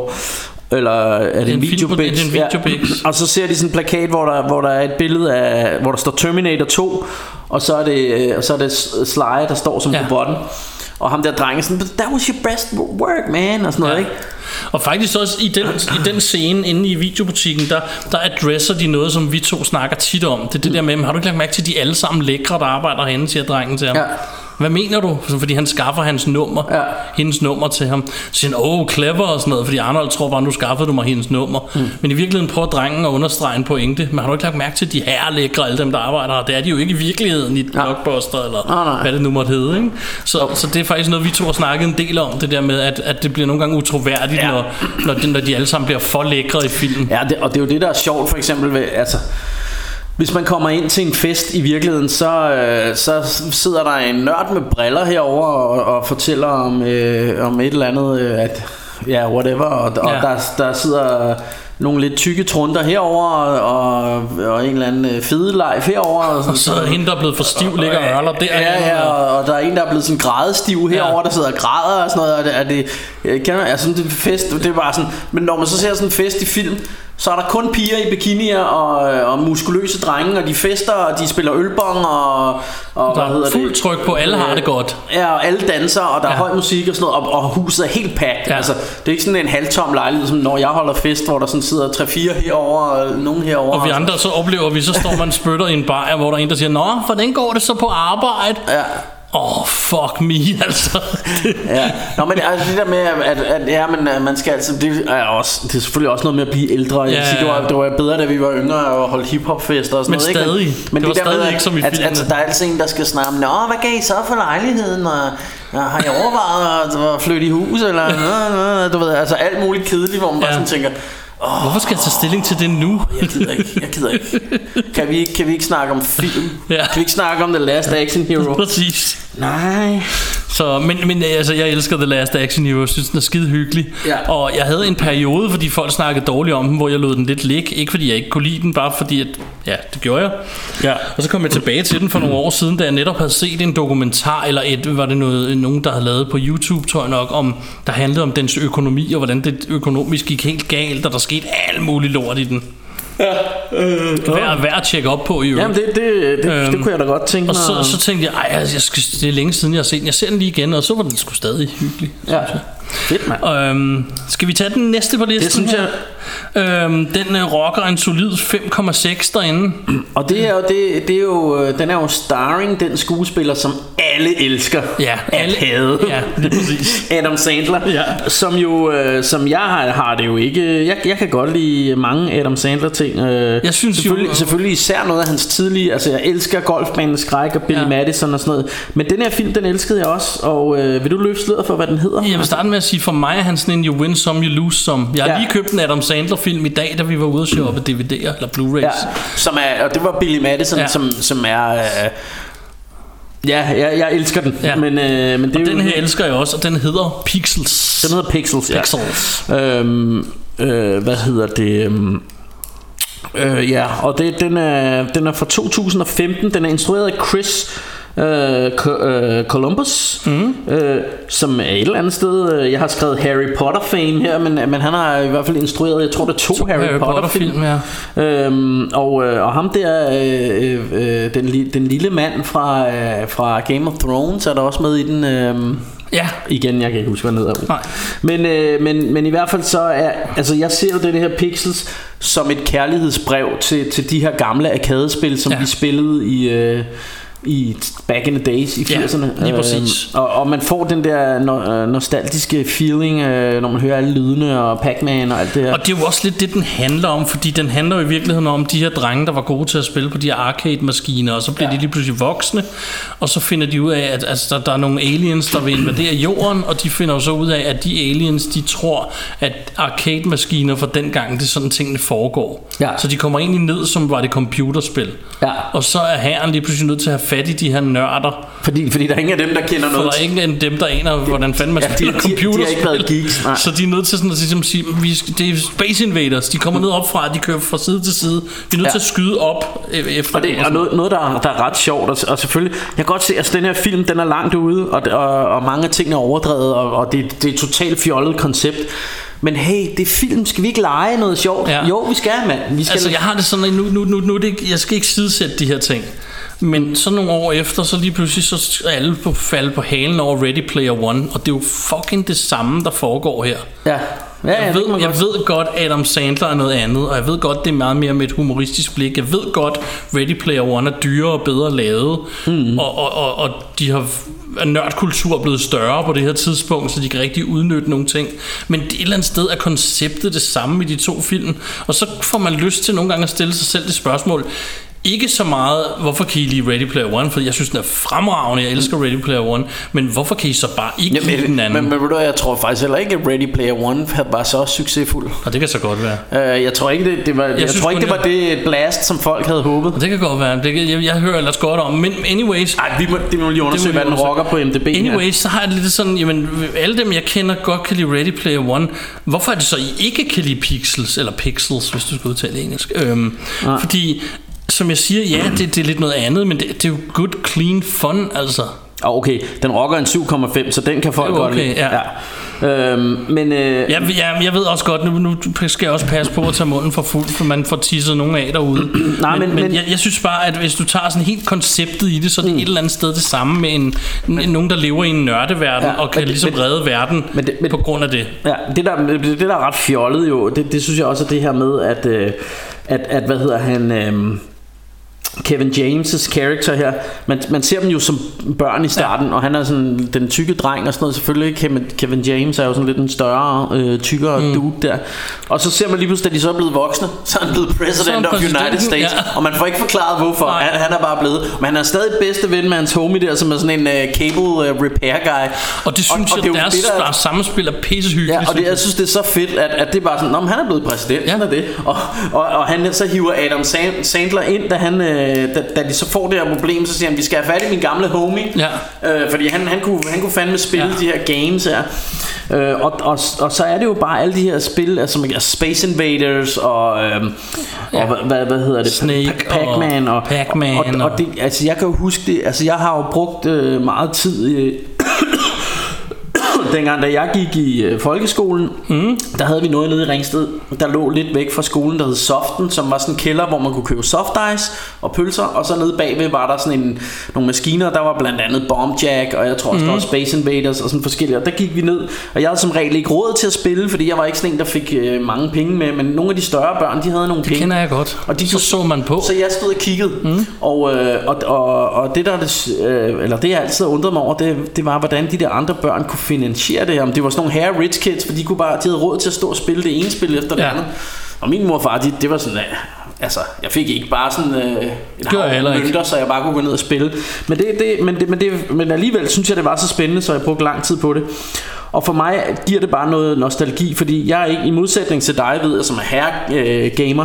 eller er det en, En videobix? det er en videobix. Ja. Og så ser de sådan en plakat, hvor der, hvor der er et billede af, hvor der står Terminator 2, og så er det, øh, og så er det Sly, der står som Ja. robotten. Og ham der drenge sådan, "But that was your best work, man, og sådan noget, Ja. ikke? Og faktisk også i den, i den scene inde i videobutikken, der, der adresser de noget, som vi to snakker tit om. Det er det der med, har du ikke lagt mærke til, at de alle sammen lækre, der arbejder herinde, siger drengen til ham. Ja. Hvad mener du? Fordi han skaffer hans nummer, Ja. hendes nummer til ham. Så siger han, oh, clever og sådan noget, fordi Arnold tror bare, nu skaffede du mig hendes nummer. Mm. Men i virkeligheden prøver drengen at understrege en pointe. Men har du ikke lagt mærke til de her lækre, alle dem, der arbejder her? Det er de jo ikke i virkeligheden i et blockbuster, eller Nej, nej. hvad det nu måtte hedde. Ikke? Så, så det er faktisk noget, vi to har snakket en del om, det der med, at, at det bliver nogle gange utroværdigt, ja. Ja. når, når, de, når de alle sammen bliver for lækre i filmen. Ja, det, og det er jo det, der er sjovt for eksempel ved, altså, hvis man kommer ind til en fest i virkeligheden, så, øh, så sidder der en nørd med briller herover og, og fortæller om, øh, om et eller andet, øh, at ja, whatever, og, og Ja. der, der sidder nogle lidt tykke trunder herover og, og, en eller anden øh, fedelejf herover og, Og så er hende, der er blevet for stiv, ligger og ørler der. Ja, ja, og, og der er en, der er blevet sådan grædestiv herover, der sidder og græder og sådan noget. Og det, er det, kan man, altså, det er fest, det er bare sådan. Men når man så ser sådan en fest i film, så er der kun piger i bikinier og, og muskuløse drenge, og de fester, og de spiller ølbong, og, og Der hvad hedder er fuld det? tryk på, alle har det godt. Ja, og alle danser, og der er Ja. høj musik og sådan noget, og, og huset er helt pakket. Ja. Altså, det er ikke sådan en halvtom lejlighed, som når jeg holder fest, hvor der sådan sidder 3-4 herover og nogen herover. Og vi andre så oplever vi, så står man spytter i en bajer, hvor der er en, der siger, Nå, hvordan går det så på arbejde? Ja. Åh, oh, fuck me, (laughs) altså. ja. Nå, men altså det der med, at, at ja, men, at man skal altså, det er, også, det er selvfølgelig også noget med at blive ældre. Jeg Ja, sige, det, var, det var bedre, da vi var yngre og holdt hiphopfester og sådan Men noget. stadig. Ikke? Men, Det var der med, stadig at- ikke som i at, filmene. altså, der er altid en, der skal snakke om, Nå, hvad gav I så for lejligheden? Og, og har I overvejet at, at flytte i hus? Eller, (laughs) nå, nå, du ved, altså alt muligt kedeligt, hvor man bare Ja. sådan tænker, Hvorfor skal jeg tage stilling til det nu? jeg gider ikke, jeg gider ikke. (laughs) Kan vi ikke, kan vi ikke snakke om film? Ja. Kan vi ikke snakke om The Last Action Hero? Præcis. Nej. Så, men, men altså, jeg elsker The Last Action Hero. Jeg synes, den er skide hyggelig. Ja. Og jeg havde en periode, fordi folk snakkede dårligt om den, hvor jeg lod den lidt ligge. Ikke fordi jeg ikke kunne lide den, bare fordi, at, ja, det gjorde jeg. Ja. Og så kom jeg tilbage til den for nogle år siden, da jeg netop havde set en dokumentar, eller et, var det noget, nogen, der havde lavet på YouTube, tror jeg nok, om, der handlede om dens økonomi, og hvordan det økonomisk gik helt galt, og der skete alt muligt lort i den. Ja. Øh, Værd, værd at tjekke op på i øvrigt. Jamen det, det, det, øhm, det kunne jeg da godt tænke Og mig. så, så tænkte jeg, ej, altså, jeg skal, det er længe siden, jeg har set den. Jeg ser den lige igen, og så var den sgu stadig hyggelig. Ja. Fedt, mand. Øhm, skal vi tage den næste på listen? Det synes jeg. Øhm, den uh, rocker en solid 5,6 derinde. (clears throat) Og det er jo, det, det er jo, øh, den er jo starring den skuespiller, som alle elsker Ja, at alle- hade. Ja, lige præcis. (laughs) Adam Sandler, Ja. som jo, øh, som jeg har, har det jo ikke. Jeg, jeg kan godt lide mange Adam Sandler ting. Øh, Jeg synes jo- selvfølgelig, selvfølgelig især noget af hans tidlige. Altså jeg elsker golfbanen skræk og Billy Ja. Madison og sådan noget. Men den her film, den elskede jeg også. Og øh, vil du løfte sløret for, hvad den hedder? Jeg vil starte med at sige, for mig er han sådan en You Win Some, You Lose Some. Jeg har Ja. lige købt en Adam Sandler film i dag, da vi var ude og shoppe DVD'er eller Blu-rays. Ja, som er, og det var Billy Madison, Ja. som, som er... Øh, ja, jeg, jeg elsker den. Ja. Men, øh, men det Og jo, den her elsker jeg også, og den hedder Pixels. Den hedder Pixels, ja. Pixels. Øhm, øh, hvad hedder det? øhm, Øh, ja, og det, den, er, den er fra 2015. Den er instrueret af Chris øh, Co- øh, Columbus, mm. øh, som er et eller andet sted. øh, Jeg har skrevet Harry Potter fame her, men, men han har i hvert fald instrueret, jeg tror det er to, to Harry, Harry Potter, Potter film. film, ja. Øhm, og, øh, og ham der, øh, øh, den, li- den lille mand fra, øh, fra Game of Thrones, er der også med i den. Øh, Ja, Igen, jeg kan ikke huske, hvad den hedder. Nej. Men, øh, men, men i hvert fald så er, altså jeg ser jo det her Pixels som et kærlighedsbrev til, til de her gamle arkadespil, som ja. vi spillede i, øh, i back in the days i Ja, 80'erne. lige præcis. og, og man får den der no, øh, nostalgiske feeling, øh, når man hører alle lydene og Pac-Man og alt det her. Og det er jo også lidt det, den handler om, fordi den handler jo i virkeligheden om de her drenge, der var gode til at spille på de her arcade-maskiner, og så bliver ja. de lige pludselig voksne, og så finder de ud af, at altså, der, der er nogle aliens, der vil invadere jorden, og de finder jo så ud af, at de aliens, de tror, at arcade-maskiner fra dengang, det er sådan tingene foregår. Ja. Så de kommer egentlig ned, som var det computerspil. Ja. Og så er herren lige pludselig nødt til at have fat i de her nørder, Fordi, fordi der er ingen af dem, der kender for noget. der er ingen af dem, der aner, hvordan fanden man Ja, spiller de- de har ikke været geeks, nej. Så de er nødt til sådan at ligesom sige, vi, det er Space Invaders, de kommer ned op fra, de kører fra side til side. Vi er nødt Ja. til at skyde op øh, efter Og det er sådan noget, noget der, er- der er ret sjovt og, og selvfølgelig, jeg kan godt se, at altså, den her film, den er langt ude Og, og, og mange af tingene er overdrevet Og, og det, det er et totalt fjollet koncept Men hey, det er film, skal vi ikke lege noget sjovt? Ja. Jo, vi skal, mand vi skal Altså jeg har det sådan, nu, nu, nu, nu det, jeg skal ikke sidesætte de her ting. Men så nogle år efter, så lige pludselig så er alle på falde på halen over Ready Player One, og det er jo fucking det samme, der foregår her. Ja, Ja, jeg, det ved, jeg godt. ved godt, Adam Sandler er noget andet, og jeg ved godt, det er meget mere med et humoristisk blik. Jeg ved godt, Ready Player One er dyrere og bedre lavet, mm. og, og, og, og de har er nørdkultur blevet større på det her tidspunkt, så de kan rigtig udnytte nogle ting. Men et eller andet sted er konceptet det samme i de to film, og så får man lyst til nogle gange at stille sig selv det spørgsmål, ikke så meget, hvorfor kan I lide Ready Player One, for jeg synes, den er fremragende, jeg elsker Ready Player One, men hvorfor kan I så bare ikke Ja, lide den anden? men, men jeg tror faktisk heller ikke, at Ready Player One var så succesfuld. og det kan så godt være. Uh, jeg tror ikke, det, det var, jeg, jeg synes tror ikke, det var det blast, som folk havde håbet. Og det kan godt være. Det kan, jeg, jeg hører ellers godt om. Men anyways... Ej, vi må, det må lige undersøge, vi hvad den rocker på MDB her. Anyways, så har jeg det lidt sådan, jamen, alle dem, jeg kender, godt kan lide Ready Player One. Hvorfor er det så, I ikke kan lide Pixels, eller Pixels, hvis du skal udtale engelsk? Øhm, Nej. fordi, som jeg siger, ja, det, det er lidt noget andet, men det, det er jo good, clean fun, altså. Ah, okay, den rocker en 7,5, så den kan folk er godt okay, lide. ja. Øhm, men øh, Jeg, jeg, jeg ved også godt, nu, nu skal jeg også passe på at tage munden for fuld, for man får tisset nogen af derude. (clears throat) Nej, men, men- men, men- jeg, jeg synes bare, at hvis du tager sådan helt konceptet i det, så er det Mm. et eller andet sted det samme med en, en, nogen, der lever i en nørdeverden Ja, og kan men- ligesom men- redde verden men men- på grund af det. Ja, det der, det der er ret fjollet jo, det, det synes jeg også er det her med, at, øh, at, at hvad hedder han, øh, Kevin James' character her, man, man ser dem jo som børn i starten, ja. og han er sådan den tykke dreng og sådan noget, selvfølgelig Kevin, Kevin James er jo sådan lidt en større, øh, tykkere mm. dude der, og så ser man lige pludselig, da de så er blevet voksne, så er han blevet president of United States, ja. og man får ikke forklaret hvorfor, Nej. han, han er bare blevet, men han er stadig bedste ven med hans homie der, som er sådan en uh, cable uh, repair guy, Og det synes og, jeg, det er jo deres det, der- sammenspil er pissehyggeligt. Ja, og det, jeg synes, det er så fedt, at, at det er bare sådan, Nå, men han er blevet præsident, ja. Ja. er det. Og, og, og han så hiver Adam Sand- Sandler ind, da, han, øh, da, da de så får det her problem, så siger han, vi skal have fat i min gamle homie. Ja. Øh, fordi han, han, kunne, han kunne fandme spille ja. De her games her. Øh, og, og, og så er det jo bare alle de her spil, altså man kan- Space Invaders og, øh, Ja. og hvad, hvad, hvad hedder det? Snake Pa- Pac-Man og, og Pac-Man og, og, og- det, altså jeg kan jo huske det, altså jeg har jo brugt øh, meget tid øh, dengang da jeg gik i øh, folkeskolen, mm. der havde vi noget nede i Ringsted, der lå lidt væk fra skolen, der hed Soften, som var sådan en kælder, hvor man kunne købe soft ice og pølser, og så nede bagved var der sådan en, nogle maskiner, der var blandt andet Bomb Jack, og jeg tror også, mm. der var Space Invaders og sådan forskellige, og der gik vi ned, og jeg havde som regel ikke råd til at spille, fordi jeg var ikke sådan en, der fik øh, mange penge med, men nogle af de større børn, de havde nogle Det penge. kender jeg godt. Og de så kunne- så man på. Så jeg stod og kiggede, mm. og, øh, og, og, og det der, det, øh, eller det jeg altid undret mig over, det, det var, hvordan de der andre børn kunne finansiere det her. Om det var sådan nogle hair rich kids, for de kunne bare, de havde råd til at stå og spille det ene spil efter det Ja. andet. Og min mor og far, de, det var sådan, altså, jeg fik ikke bare sådan øh, et hav mønter, så jeg bare kunne gå ned og spille. Men, det, det, men, det, men, det, men alligevel synes jeg, det var så spændende, så jeg brugte lang tid på det. Og for mig giver det bare noget nostalgi, fordi jeg er ikke, i modsætning til dig, ved jeg, som er herre øh, gamer,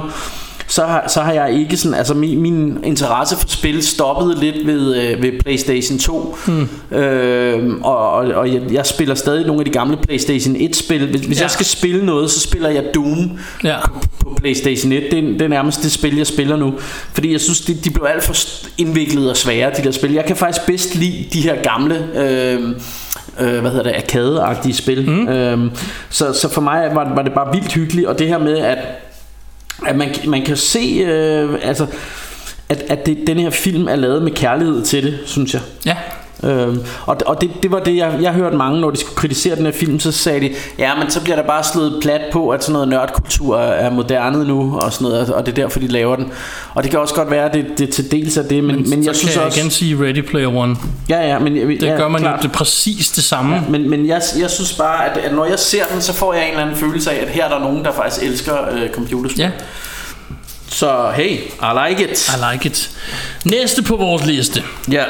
så har, så har jeg ikke sådan, altså min, min interesse for spil stoppede lidt ved, øh, ved Playstation 2 mm. øh, og, og, og jeg, jeg spiller stadig nogle af de gamle Playstation 1 spil Hvis, hvis Ja. jeg skal spille noget, så spiller jeg Doom Ja. på Playstation 1 det, det er nærmest det spil, jeg spiller nu Fordi jeg synes, de, de blev alt for indviklede og svære, de der spil Jeg kan faktisk bedst lide de her gamle... Øh, øh, hvad hedder det, arcade-agtige spil. Mm. Øhm, så, så for mig var, var det bare vildt hyggeligt, og det her med, at, at man, man kan se, øh, altså, at, at det, den her film er lavet med kærlighed til det, synes jeg. Ja. Øhm, og og det, det var det jeg, jeg hørte mange Når de skulle kritisere den her film Så sagde de Ja men så bliver der bare slået plat på At sådan noget nørdkultur er moderne nu Og sådan noget Og det er derfor de laver den Og det kan også godt være at det, det til dels er det Men, men, men jeg synes jeg også igen sige Ready Player One. Ja ja men, Det ja, gør man klart. jo det præcis det samme. Ja, men, men jeg, jeg synes bare at, at når jeg ser den Så får jeg en eller anden følelse af At her er der nogen der faktisk elsker øh, computerspil Ja, Så hey, I like it I like it. Næste på vores liste. Ja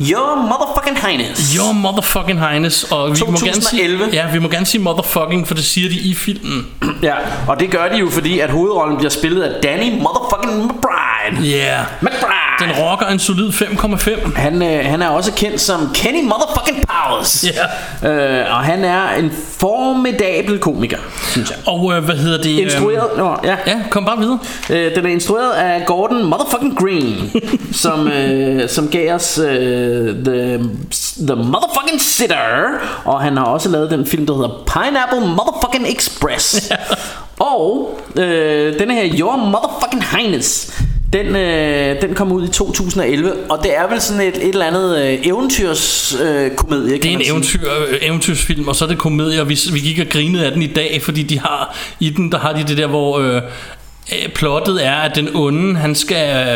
Your motherfucking highness Your motherfucking highness. Og vi må gerne sige, 2011. ja, vi må gerne sige motherfucking, for det siger de i filmen. (clears throat) Ja, og det gør de jo fordi At hovedrollen bliver spillet af Danny motherfucking McBride Yeah. McBride Den rocker en solid 5,5. Han, øh, han er også kendt som Kenny Motherfucking Powers. Ja. Øh, og han er en formidabel komiker, synes jeg. Og øh, hvad hedder det? Instrueret, nå, ja. Ja, kom bare videre. Øh, den er instrueret af Gordon Motherfucking Green, (laughs) som, øh, som gav os øh, the, the Motherfucking Sitter. Og han har også lavet den film, der hedder Pineapple Motherfucking Express. og øh, denne her Your Motherfucking Highness, Den, øh, den kom ud i 2011, og det er vel sådan et, et eller andet øh, eventyrskomedie, øh, komedie, Det er en eventyr, øh, eventyrsfilm, og så er det komedie, og vi, vi gik og grinede af den i dag, fordi de har i den, der har de det der, hvor øh, øh, plottet er, at den onde, han skal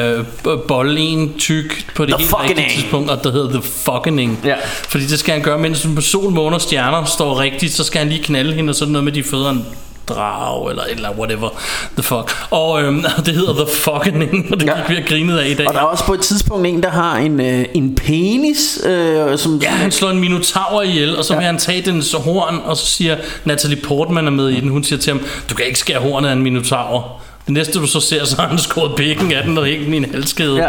øh, bolle en tyk på det The helt rigtige tidspunkt, og der hedder The Fucking. Ja. Fordi det skal han gøre, mens på sol, måne og stjerner står rigtigt, så skal han lige knalde hende, og sådan noget med de fødder drag, eller, eller whatever the fuck. Og øhm, (laughs) det hedder The Fucking, og det Ja. vi og grinede af i dag. Og der er også på et tidspunkt en, der har en, øh, en penis, øh, som... Ja, han slår en minotaur ihjel, og så vil han tage dens horn, og så siger Natalie Portman er med i den. Hun siger til ham, du kan ikke skære hornet af en minotaur. Det næste du så ser, så har han skåret bækken af den og hængt den i en halskæde. Ja,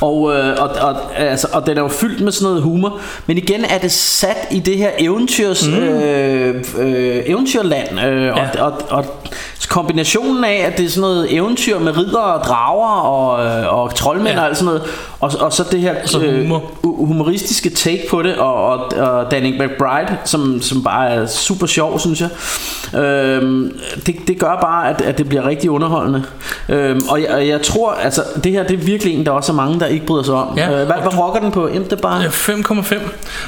og, øh, og, og, altså, og den er jo fyldt med sådan noget humor Men igen er det sat i det her eventyrs, mm. øh, øh, eventyrland øh, og, Ja. og, og, kombinationen af At det er sådan noget eventyr med ridder og drager Og, øh, og troldmænd Ja. og alt sådan noget og, og så det her så humor. hu- humoristiske take på det Og, og, og Danny McBride som, som bare er super sjov synes jeg øhm, det, det gør bare at, at det bliver rigtig underholdende øhm, og, jeg, og jeg tror altså Det her det er virkelig en der også er mange der ikke bryder sig om Ja, øh, hvad, hvad rocker den på? Jamen, det er bare... Ja, 5,5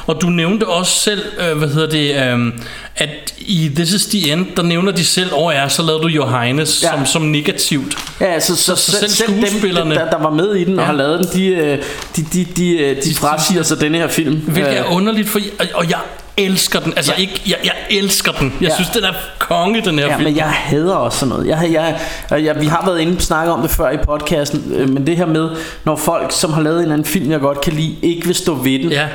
Og du nævnte også selv øh, Hvad hedder det øh, At i This is the End Der nævner de selv Åh ja, så lavede du Johannes Ja. som, som negativt Ja, så, så, så så selv selv, selv dem, skuespillerne- der, der var med i den og Ja. har lavet den, de, øh, de, de, de, øh, de frasiger sig denne her film. Hvilket er Øh, underligt for, og- jeg elsker den Altså Ja. ikke, jeg, jeg elsker den Jeg Ja. synes den er konge den her Ja, film men jeg hader også sådan noget. Jeg, jeg, jeg, jeg, vi har været inde og snakke om det før i podcasten, øh, men det her med, når folk, som har lavet en eller anden film, jeg godt kan lide, ikke vil stå ved den, Ja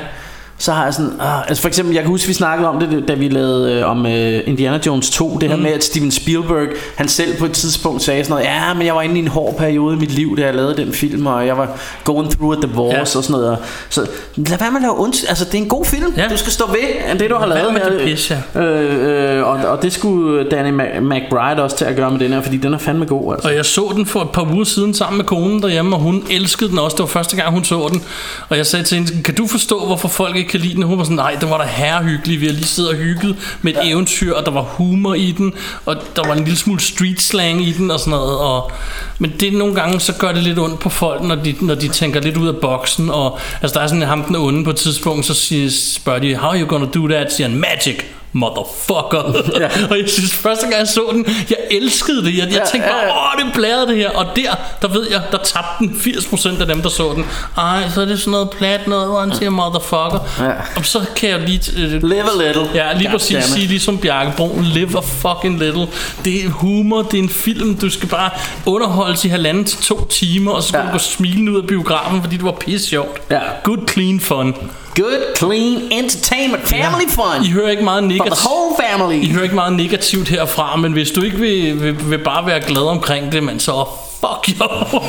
så har jeg sådan, ah, altså for eksempel, jeg kan huske, vi snakkede om det, da vi lavede øh, om øh, Indiana Jones 2, det her Mm. med, at Steven Spielberg, han selv på et tidspunkt sagde sådan noget, ja, men jeg var inde i en hård periode i mit liv, da jeg lavede den film, og jeg var going through a divorce Ja. og sådan noget. Og, så lad være med at lave ondt, altså det er en god film, Ja. du skal stå ved af det, du har lavet her. med det pis, ja. øh, øh, og, og det skulle Danny McBride også til at gøre med den her, fordi den er fandme god, altså. Og jeg så den for et par uger siden sammen med konen derhjemme, og hun elskede den også. Det var første gang, hun så den. Og jeg sagde til hende, kan du forstå, hvorfor folk ikke kan lide den? Hun var sådan, nej, den var da herrehyggelig. Vi har lige siddet og hygget med et ja. eventyr, og der var humor i den, og der var en lille smule street slang i den og sådan noget. Og, men det nogle gange, så gør det lidt ondt på folk, når de, når de tænker lidt ud af boksen. Og, altså, der er sådan ham den onde på et tidspunkt, så siger, spørger de, how are you gonna do that? Siger han, magic motherfucker. Ja. (laughs) og jeg synes, første gang jeg så den, jeg elskede det. Jeg, jeg Ja, tænkte bare, ja, ja. åh, det blærede det her. Og der, der ved jeg, der tabte den 80% af dem, der så den. Ej, så er det sådan noget plat noget, hvor han siger motherfucker. Ja. Og så kan jeg lige... Øh, Live a little. Ja, lige God præcis sige, ligesom Bjarke Brun, live a fucking little. Det er humor, det er en film, du skal bare underholdes i halvanden til to timer, og så skal Ja. du gå smilende ud af biografen, fordi det var pisse sjovt. Ja. Good clean fun. Good, clean entertainment, family fun. I hører ikke meget negativt. the whole family. I hører ikke meget negativt herfra, men hvis du ikke vil, vil, vil bare være glad omkring det, men så fuck jo. (laughs)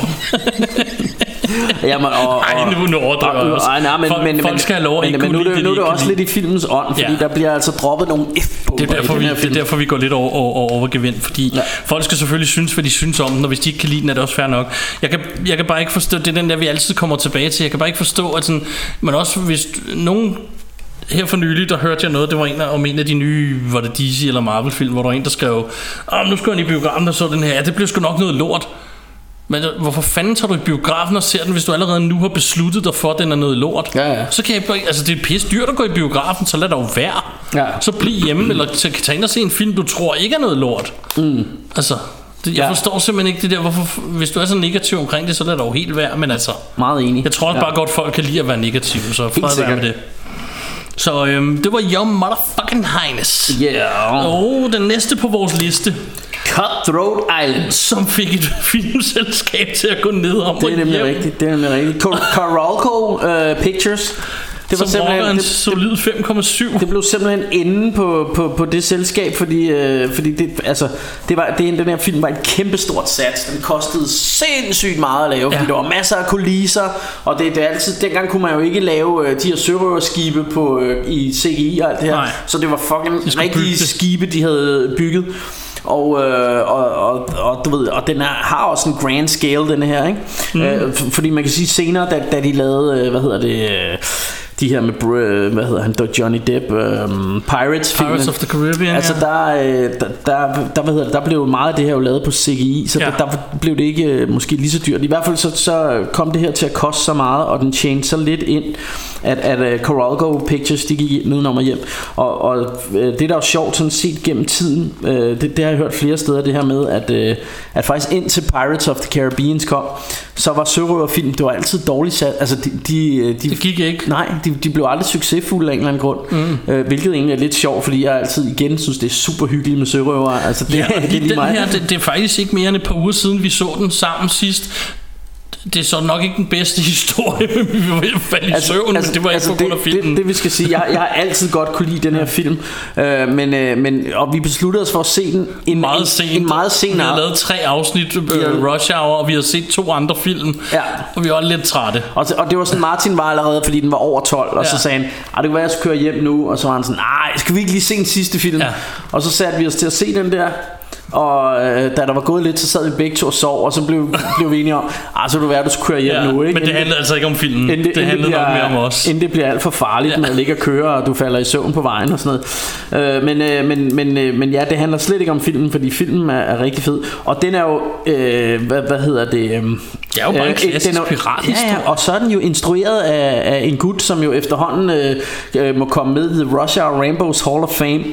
Jamen, og, Ej, nu- nu overdriver jeg også. Ej, nej, men, Folk- men, folk men, skal have lov men, men nu, lide nu er det, det de også lidt i filmens ånd, fordi Ja. der bliver altså droppet nogle f Det er, derfor, vi, det er derfor, vi går lidt over, over, over gevind, fordi ja. Folk skal selvfølgelig synes, hvad de synes om den, og hvis de ikke kan lide den, er det også fair nok. Jeg kan, jeg kan bare ikke forstå, det er den der, vi altid kommer tilbage til, jeg kan bare ikke forstå, at sådan, men også hvis nogen her for nylig, der hørte jeg noget, det var en af, om en af de nye, var det DC eller Marvel film, hvor der var en, der skrev, ah, nu skal jeg i biografen og så den her, ja, det bliver sgu nok noget lort. Men hvorfor fanden tager du i biografen og ser den, hvis du allerede nu har besluttet dig for, at den er noget lort? Ja, ja. Så kan jeg bare, altså det er pisse dyrt at gå i biografen, så lad dog være. Ja. Så bliv hjemme, eller t- tag ind og se en film, du tror ikke er noget lort. Mm. Altså, det, jeg Ja. forstår simpelthen ikke det der, hvorfor, hvis du er så negativ omkring det, så lad dog helt være. Men altså, Meget enig. jeg tror også ja. bare godt, folk kan lide at være negative, så fred være med det. Så øhm, det var Your Motherfucking Highness. Yeah. Og den næste på vores liste, Cutthroat Island. som fik et (laughs) filmselskab til at gå ned om Det er nemlig rigtigt. Det er nemlig rigtigt. Coralco uh, (laughs) Pictures. Det var Som simpelthen en det, solid 5,7. det blev simpelthen inde på, på, på det selskab, fordi, øh, fordi det, altså, det var, det, den her film var et kæmpestort sats. Den kostede sindssygt meget at lave, fordi Ja. der var masser af kulisser, og det, det er altid, dengang kunne man jo ikke lave øh, de her sørøverskibe på, øh, i CGI og alt det her, Nej. så det var fucking rigtige skibe, de havde bygget. Og, øh, og, og, og, du ved, og den er, har også en grand scale, den her, ikke? Mm. Øh, fordi man kan sige senere, da, da de lavede, øh, hvad hedder det, øh, de her med, Br- hvad hedder han, Johnny Depp, um, Pirates Pirates of the Caribbean, Altså der, øh, der, der, der, hvad hedder det, der blev meget af det her jo lavet på CGI, så Ja. der, der blev det ikke øh, måske lige så dyrt. I hvert fald så, så kom det her til at koste så meget, og den tjente så lidt ind, at, at uh, Coralgo Pictures, de gik nedenom og hjem. Og, og øh, det der er jo sjovt sådan set gennem tiden, øh, det, det har jeg hørt flere steder, det her med, at, øh, at faktisk indtil Pirates of the Caribbean kom, så var sørøverfilm, det var altid dårligt sat. Altså de, de, de, Det gik ikke. Nej, de, de blev aldrig succesfulde af en eller anden grund. Mm. Øh, hvilket egentlig er lidt sjovt, fordi jeg altid igen synes, det er super hyggeligt med sørøver. Altså, det, Ja, det er lige den mig. her, det, det er faktisk ikke mere end et par uger siden, vi så den sammen sidst. Det er så nok ikke den bedste (laughs) historie, men vi var ved at falde i altså, søvn, altså, men det var ikke altså, på grund af det, filmen. det, det, vi skal sige, jeg, jeg har altid godt kunne lide den her film, øh, men, øh, men, og vi besluttede os for at se den en, meget en, sent. en meget sen Vi har lavet tre afsnit øh, Ja. Rush Hour, og vi har set to andre film, Ja. og vi var lidt trætte. Og, og det var sådan, Martin var allerede, fordi den var over 12, og Ja. så sagde han, "Ej, det kan være, jeg skal køre hjem nu, og så var han sådan, nej, skal vi ikke lige se den sidste film? Ja. Og så satte vi os til at se den der, og øh, da der var gået lidt, så sad vi begge to og sov, og så blev, (laughs) blev vi enige om, ah, så vil det være, du skulle køre hjem Ja, nu, ikke? men det handlede altså ikke om filmen. Inden det, handlede nok mere om os. Inden det bliver alt for farligt ja. med at ligge og køre, og du falder i søvn på vejen og sådan noget. Øh, men, øh, men, men, øh, men ja, det handler slet ikke om filmen, fordi filmen er, er rigtig fed. Og den er jo, øh, hvad, hvad hedder det? Øh, Det er jo bare en klassisk den er, pirathistorie. Ja, ja, og så er den jo instrueret af, af en gut, som jo efterhånden øh, øh, må komme med i Russia Rainbows Hall of Fame.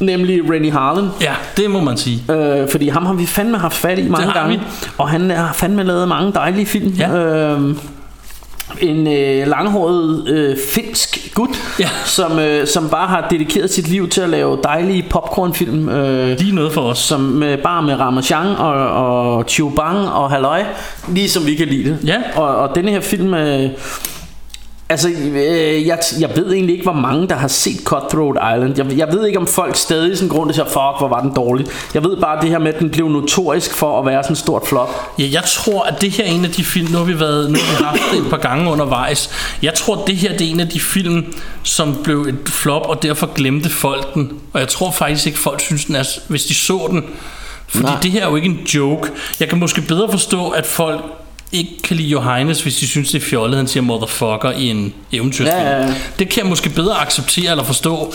Nemlig Rennie Harlan Ja, det må man sige. øh, Fordi ham har vi fandme haft fat i mange gange vi. Og han har fandme lavet mange dejlige film Ja. Øhm, en øh, langhåret øh, finsk gut, Ja. som, øh, som bare har dedikeret sit liv til at lave dejlige popcornfilm, øh, Lige noget for os. som med, bare med Ramachan og, og Chiubang og Halløj, lige som vi kan lide det. Ja. Og, og denne her film, øh, altså øh, jeg, jeg ved egentlig ikke, hvor mange der har set Cutthroat Island. Jeg, jeg ved ikke, om folk stadig sådan grund til at fuck, hvor var den dårlig. Jeg ved bare det her med, at den blev notorisk for at være sådan et stort flop. Ja, jeg tror, at det her er en af de film, nu har vi, været, nu har vi haft det et par gange undervejs. Jeg tror, det her det er en af de film, som blev et flop, og derfor glemte folk den. Og jeg tror faktisk ikke, folk synes, den er, hvis de så den. Fordi. Nej. det her er jo ikke en joke. Jeg kan måske bedre forstå, at folk ikke kan lide Johannes, hvis de synes, det er fjollet, han siger motherfucker i en eventyrsfilm. Ja, ja, ja. Det kan jeg måske bedre acceptere eller forstå.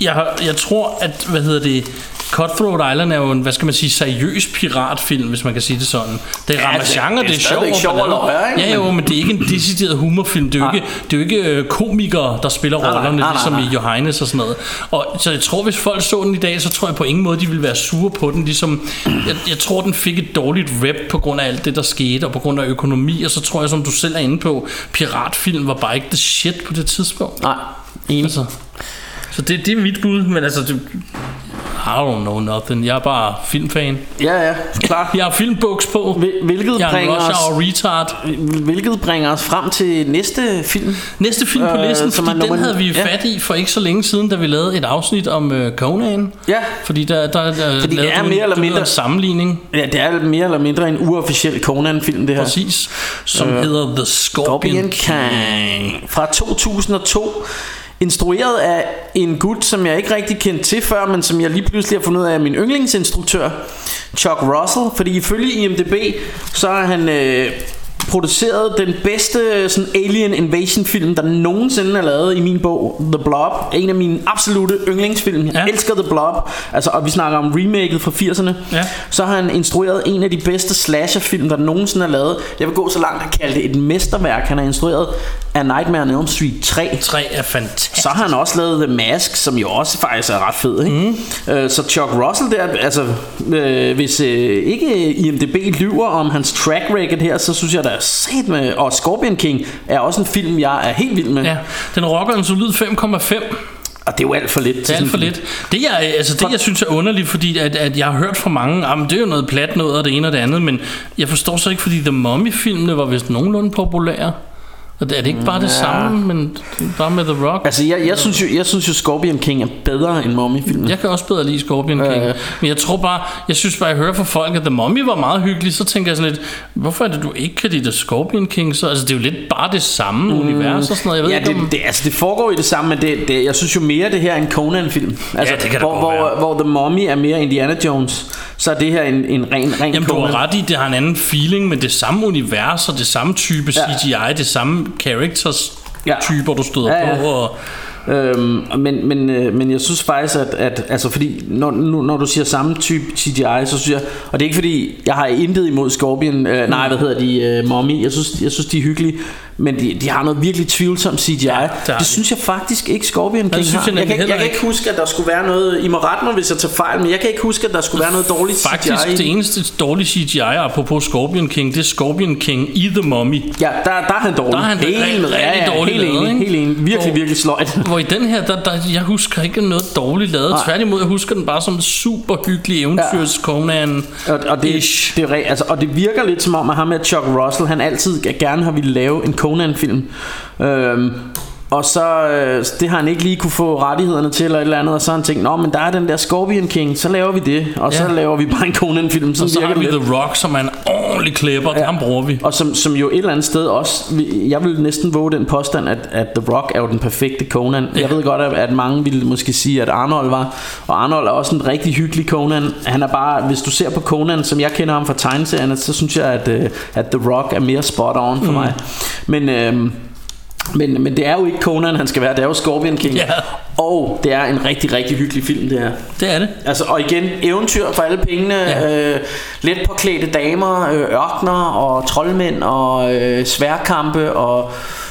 Jeg, jeg tror, at, hvad hedder det, Cutthroat Island er jo en, hvad skal man sige, seriøs piratfilm, hvis man kan sige det sådan. Det er Ja, det- og det er det er sjovt. stadigvæk sjov og løjer, ikke? Ja, jo, men det er ikke en decideret humorfilm. Det er jo ikke, det er jo ikke øh, komikere, der spiller nej, rollerne, nej, nej, ligesom nej. i Johannes og sådan noget. Og så jeg tror, hvis folk så den i dag, så tror jeg på ingen måde, de ville være sure på den. Ligesom, jeg, jeg tror, den fik et dårligt rep på grund af alt det, der skete, og på grund af økonomi, og så tror jeg, som du selv er inde på, piratfilm var bare ikke det shit på det tidspunkt. Nej, enig. Altså, så det, det er mit bud, men altså, det, I don't know nothing. Jeg er bare filmfan. Ja, ja, klart. Jeg har filmbuks på. Hvil- Hvilket Jeg er bringer, os, Hour retard. hvilket bringer os frem til næste film. Næste film på Øh, listen, som fordi den havde vi ja. fat i for ikke så længe siden, da vi lavede et afsnit om uh, Conan. Ja. Fordi der, der, der Fordi det er du en- mere eller mindre- en sammenligning, Ja, det er mere eller mindre en uofficiel Conan-film, det her. præcis, som Øh, hedder The Scorpion, Scorpion King fra 2002 Instrueret af en gut, som jeg ikke rigtig kendte til før, men som jeg lige pludselig har fundet ud af er min yndlingsinstruktør, Chuck Russell. Fordi ifølge IMDb, så er han øh, produceret den bedste sådan alien invasion film, der nogensinde er lavet i min bog, The Blob. En af mine absolute yndlingsfilm. Jeg Ja. elsker The Blob. Altså, og vi snakker om remaket fra 80'erne. Ja. Så har han instrueret en af de bedste slasherfilm, der nogensinde er lavet. Jeg vil gå så langt at kalde det et mesterværk. Han har instrueret A Nightmare on Elm Street 3. 3 er fantastisk. Så har han også lavet The Mask, som jo også faktisk er ret fed, ikke? Mm. Øh, så Chuck Russell der, altså, øh, hvis øh, ikke IMDb lyver om hans track record her, så synes jeg, der er sat med, og Scorpion King er også en film, jeg er helt vild med. Ja, den rocker en solid 5,5. Og det er jo alt for lidt. Det er alt for lidt. Det jeg, altså det jeg synes er underligt, fordi at, at jeg har hørt fra mange, at det er jo noget plat noget og det ene og det andet, men jeg forstår så ikke, fordi The Mummy-filmene var vist nogenlunde populære. Og det er det ikke bare det Ja. samme, men bare med The Rock? Altså, jeg, jeg, synes jo, jeg synes jo, Scorpion King er bedre end Mummy-filmen. Jeg kan også bedre lide Scorpion King. Øh. Men jeg tror bare, jeg synes bare, jeg hører fra folk, at The Mummy var meget hyggelig. Så tænker jeg sådan lidt, hvorfor er det, du ikke kan lide The Scorpion King? Så, altså, det er jo lidt bare det samme mm. univers og sådan noget. Jeg ved ja, ikke, det, om... det, altså, det foregår i det samme, men det, det, jeg synes jo mere, det her er en Conan-film. Altså, det kan hvor, godt hvor, være. hvor The Mummy er mere Indiana Jones, så er det her en, en ren, ren Jamen, du har ret i, det har en anden feeling, men det samme univers og det samme type Ja. CGI, det samme characters. typer, du støder Ja, ja. på. Og, Øhm, men, men, øh, men jeg synes faktisk at, at altså fordi når, nu, når du siger samme type CGI Så synes jeg Og det er ikke fordi jeg har intet imod Scorpion øh, Nej hvad hedder de øh, Mommy? Jeg synes, jeg synes de er hyggelige Men de, de har noget virkelig tvivlsomt CGI ja, har Det de. synes jeg faktisk ikke Scorpion King synes har. jeg jeg, nemlig kan, jeg kan ikke huske at der skulle være noget I må rette mig hvis jeg tager fejl Men jeg kan ikke huske at der skulle være noget dårligt faktisk CGI i det eneste dårlige CGI, apropos Scorpion King, det er Scorpion King i The Mummy. Ja der, der er han dårlig. Der er han Helt rigtig, med- ja, rigtig ja, dårlig helt lavet, enig, helt enig. Virkelig, virkelig sløjt Hvor i den her, der, der, jeg husker ikke noget dårligt lavet. Nej. Tværtimod, jeg husker den bare som en super hyggelig eventyrs Conan. Og, og, det, det er, re- altså, og det virker lidt som om, at ham med Chuck Russell, han altid gerne har ville lave en Conan-film. Øhm, og så, øh, det har han ikke lige kunne få rettighederne til eller et eller andet, og så har han tænkt, Nå, men der er den der Scorpion King, så laver vi det, og så Ja. laver vi bare en Conan-film. Og Sådan så virker har vi lidt. The Rock, som er en ordentlig klipper. Ja. Ham bruger vi. Og som, som jo et eller andet sted også Jeg vil næsten våge den påstand At, at The Rock er jo den perfekte Conan ja. Jeg ved godt at, at mange ville måske sige At Arnold var Og Arnold er også en rigtig hyggelig Conan Han er bare Hvis du ser på Conan Som jeg kender ham fra tegneserierne Så synes jeg at, øh, at The Rock er mere spot on for mm. mig Men øhm, men, men det er jo ikke Conan han skal være Det er jo Scorpion King Ja. Og det er en rigtig rigtig hyggelig film det her Det er det. Altså, og igen, eventyr for alle pengene, Ja. ja. øh, let påklædte damer, øh, ørkner og troldmænd og øh, sværkampe og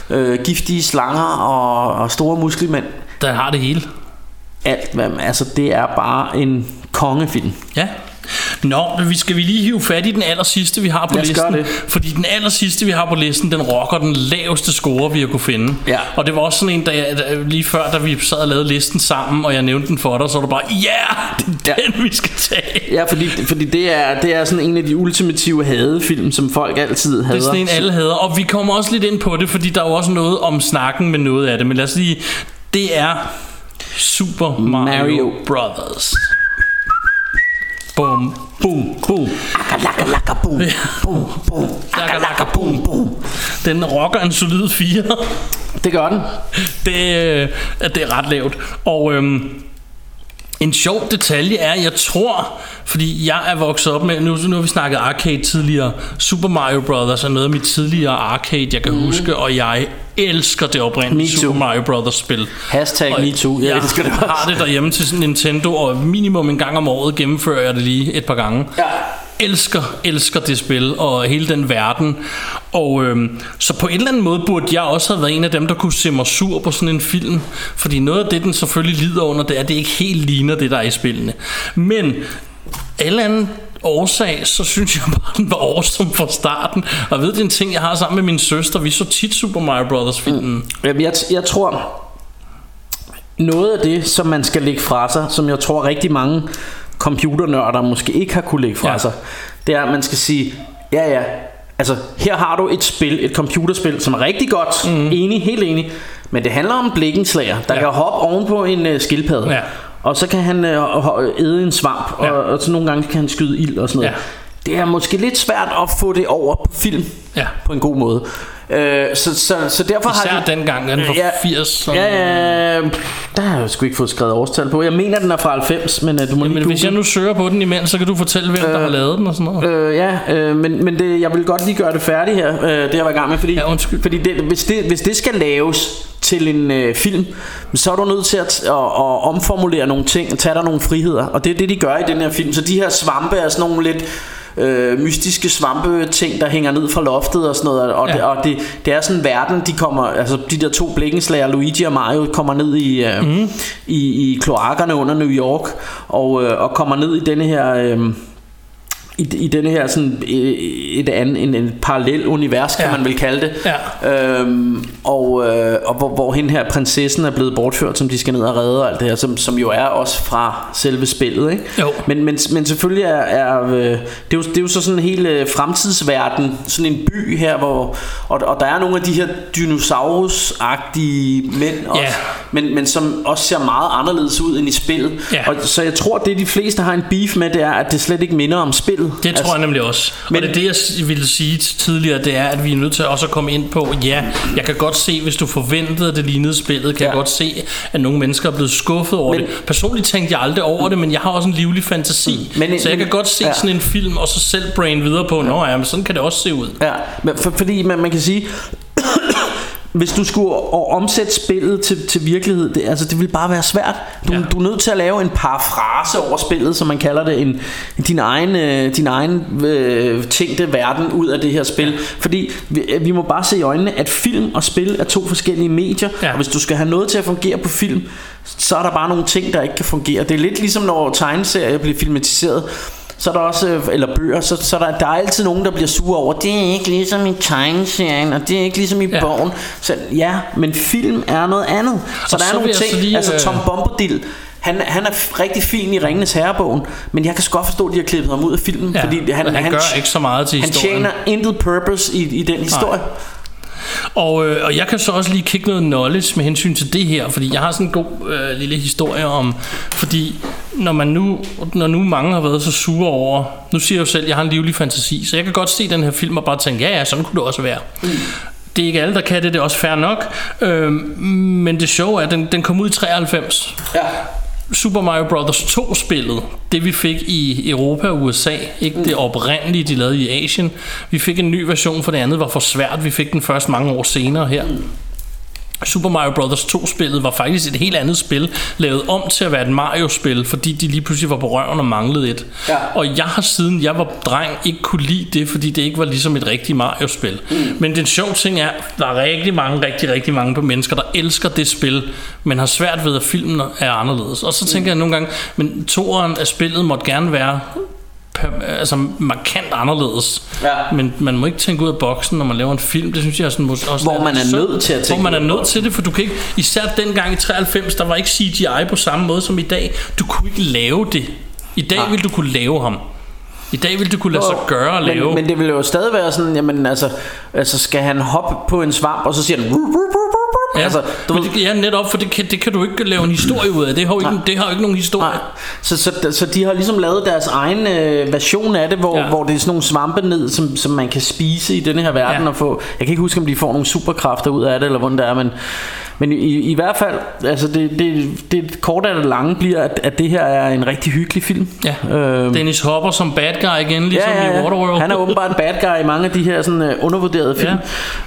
øh, giftige slanger og, og store muskelmænd. Der har det hele. Alt, hvad, altså det er bare en kongefilm. Ja. Nå, vi skal vi lige hive fat i den aller sidste, vi har på Lad listen. det. Fordi den aller sidste, vi har på listen, den rocker den laveste score, vi har kunne finde. Ja. Og det var også sådan en, da jeg, lige før, da vi sad og lavede listen sammen, og jeg nævnte den for dig, så var du bare, ja, yeah, det er Ja. den, vi skal tage. Ja, fordi, fordi det, er, det er sådan en af de ultimative hadefilm, som folk altid hader. Det er sådan en, alle hader. Og vi kommer også lidt ind på det, fordi der er jo også noget om snakken med noget af det. Men lad os lige... Det er Super Mario, Mario. Brothers. Boom. Boom, boom. Laka, laka, boom, boom, boom. Laka, laka, boom, boom. Den rocker en solid 4. Det gør den. det, øh, det er ret lavt. Og øhm, en sjov detalje er, jeg tror, fordi jeg er vokset op med, nu, nu har vi snakket arcade tidligere, Super Mario Brothers er noget af mit tidligere arcade, jeg kan mm. huske, og jeg elsker det oprindelige. Super Mario Brothers spil. Hashtag Og me too. Jeg Jeg elsker det også. har det derhjemme til Nintendo, og minimum en gang om året gennemfører jeg det lige et par gange. Ja. Elsker, elsker det spil, og hele den verden. Og øhm, så på en eller anden måde burde jeg også have været en af dem, der kunne se mig sur på sådan en film. Fordi noget af det, den selvfølgelig lider under, det er, at det ikke helt ligner det, der er i spillene. Men alle anden årsag, så synes jeg bare, den var awesome fra starten. Og ved, det en ting, jeg har sammen med min søster. Vi så tit Super Mario Brothers filmen. Mm. Jamen, jeg, jeg tror, noget af det, som man skal lægge fra sig, som jeg tror rigtig mange computernørder måske ikke har kunne lægge fra Ja. sig, det er, at man skal sige, ja ja, altså her har du et spil, et computerspil, som er rigtig godt, mm. enig, helt enig, men det handler om en blikkenslager, der Ja. kan hoppe oven på en uh, skildpadde, Ja. og så kan han uh, æde en svamp, Ja. og, og så nogle gange kan han skyde ild og sådan noget. Ja. Det er måske lidt svært at få det over på film Ja. på en god måde. Øh, så, så, så derfor har Især de, dengang, den var 80. Så... Ja, ja, der har jeg sgu ikke fået skrevet årstal på. Jeg mener, den er fra 90, men uh, du må Men lige hvis jeg nu søger på den imens, så kan du fortælle, hvem der har lavet den og sådan noget. Øh, ja, øh, men, men det, jeg vil godt lige gøre det færdigt her, øh, det jeg var i gang med, fordi, Ja, undskyld. fordi det, hvis, det, hvis det skal laves til en øh, film, så er du nødt til at, at, at omformulere nogle ting, og tage dig nogle friheder, og det er det, de gør i den her film. Så de her svampe er sådan nogle lidt øh, mystiske svampe ting der hænger ned fra loftet og sådan noget og, Ja. det, og det, det er sådan en verden de kommer altså de der to blikkenslager Luigi og Mario kommer ned i øh, mm. i, i kloakkerne under New York og, øh, og kommer ned i denne her øh, i, i denne her sådan øh, et andet en, en parallel univers kan Ja. man vel kalde det Ja. øhm, og, øh, og hvor, hvor hende her prinsessen er blevet bortført som de skal ned og redde og alt det her som, som jo er også fra selve spillet ikke? Jo. Men, men, men selvfølgelig er, er øh, det, er jo, det er jo så sådan en hel øh, fremtidsverden sådan en by her hvor og, og der er nogle af de her dinosaurus-agtige mænd også, Ja. men, men som også ser meget anderledes ud end i spillet Ja. og, så jeg tror det de fleste har en beef med det er at det slet ikke minder om spillet Det tror jeg nemlig også. Men Men- og det, det, jeg ville sige tidligere, det er, at vi er nødt til også at komme ind på, ja, jeg kan godt se, hvis du forventede, at det lignede spillet, kan ja. jeg godt se, at nogle mennesker er blevet skuffet over Men- det. Personligt tænkte jeg aldrig over det, men jeg har også en livlig fantasi. Men en- så jeg kan godt se ja. sådan en film, og så selv brain videre på, nå ja, men sådan kan det også se ud. Ja, men for, fordi man, man kan sige hvis du skulle omsætte spillet til, til virkelighed, det, altså det vil bare være svært. Du, ja. du er nødt til at lave en parafrase over spillet, som man kalder det, en, din egen, øh, din egen øh, tænkte verden ud af det her spil. Fordi vi, vi må bare se i øjnene, at film og spil er to forskellige medier, ja. og hvis du skal have noget til at fungere på film, så er der bare nogle ting, der ikke kan fungere. Det er lidt ligesom når tegneserier bliver filmatiseret, så er der også, øh, eller bøger, så, så der, der er altid nogen, der bliver sure over, det er ikke ligesom i tegneserien, og det er ikke ligesom i ja. bogen. Så ja, men film er noget andet. Så Og der er så nogle vil jeg ting, lige, altså øh, Tom Bombadil, han, han er rigtig fin i Ringenes Herrebogen, men jeg kan sgu godt forstå, at de har klippet ham ud af filmen, Ja, fordi han, han gør ikke så meget til han historien. tjener intet purpose i, i den historie. Og, øh, og jeg kan så også lige kigge noget knowledge med hensyn til det her, fordi jeg har sådan en god øh, lille historie om, fordi når man nu, når nu mange har været så sure over, nu siger jeg jo selv, at jeg har en livlig fantasi, så jeg kan godt se den her film og bare tænke, ja ja, sådan kunne det også være. Mm. Det er ikke alle, der kan det, det er også fair nok. Øh, men det sjove er, at den, den kom ud i 93. Ja. Super Mario Bros. 2 spillet, det vi fik i Europa og USA, ikke det oprindelige, de lavede i Asien. Vi fik en ny version, for det andet var for svært. Vi fik den først mange år senere her. Super Mario Bros. 2 spillet var faktisk et helt andet spil, lavet om til at være et Mario-spil, fordi de lige pludselig var på røven og manglede et. Ja. Og jeg har siden jeg var dreng ikke kunne lide det, fordi det ikke var ligesom et rigtigt Mario-spil. Mm. Men den sjove ting er, der er rigtig mange, rigtig, rigtig mange mennesker, der elsker det spil, men har svært ved, at filmen er anderledes. Og så tænker jeg nogle gange, men toeren af spillet måtte gerne være altså markant anderledes. Ja. Men man må ikke tænke ud af boksen, når man laver en film. Det synes jeg er sådan, også Hvor man er nødt til at tænke Hvor man er nødt til det, for du kan ikke... Især dengang i 93, der var ikke CGI på samme måde som i dag. Du kunne ikke lave det. I dag Nej. vil du kunne lave ham. I dag vil du kunne lade sig gøre at lave. Men, men det vil jo stadig være sådan, jamen altså, altså skal han hoppe på en svamp, og så siger han... "Rup, rup, rup, rup, rup." Ja, altså, du men det, ja, netop, for det kan, det kan du ikke lave en historie ud af. Det har jo ikke, Nej. det har jo ikke nogen historie. Nej. Så, så, så de har ligesom lavet deres egen øh, version af det, hvor, Ja. hvor det er sådan nogle svampe ned, som, som man kan spise i denne her verden Ja. og få. Jeg kan ikke huske, om de får nogle superkræfter ud af det, eller hvordan det er, men, men i, i hvert fald, altså det, det, det korte af det lange bliver, at, at det her er en rigtig hyggelig film. Ja. Øhm, Dennis Hopper som bad guy igen, ligesom ja, ja, i ja. Waterworld. Han er åbenbart en bad guy i mange af de her sådan, uh, undervurderede film.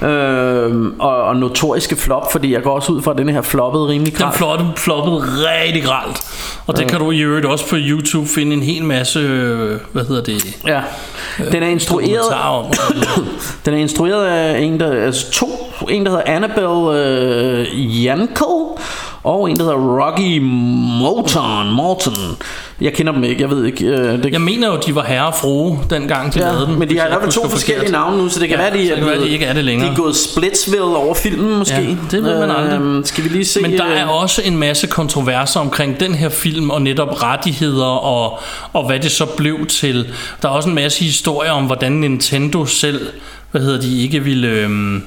Ja. Øhm, og, og notoriske flop, fordi jeg går også ud fra, at denne her floppede rimelig Den klart. floppede, floppede rigtig gralt. Og det kan du i øvrigt også på YouTube finde en hel masse, øh, hvad hedder det, Ja. Den er instrueret om. (coughs) Den er instrueret af en der altså to, en der hedder Annabelle øh, Janko og en der hedder Rocky Morton. Morton. Jeg kender dem ikke, jeg ved ikke. Øh, det, Jeg mener jo, de var herre og frue, dengang de ja, lavede den. men de har i hvert fald to forskellige forkert. navne nu, så det kan Ja, være, de være, blevet- de ikke er det længere. De er gået Splitsville over filmen måske. Ja, det ved man aldrig. Øhm, skal vi lige se? Men der øh, er også en masse kontroverser omkring den her film, og netop rettigheder, og, og hvad det så blev til. Der er også en masse historier om, hvordan Nintendo selv, hvad hedder de, ikke ville... Øhm,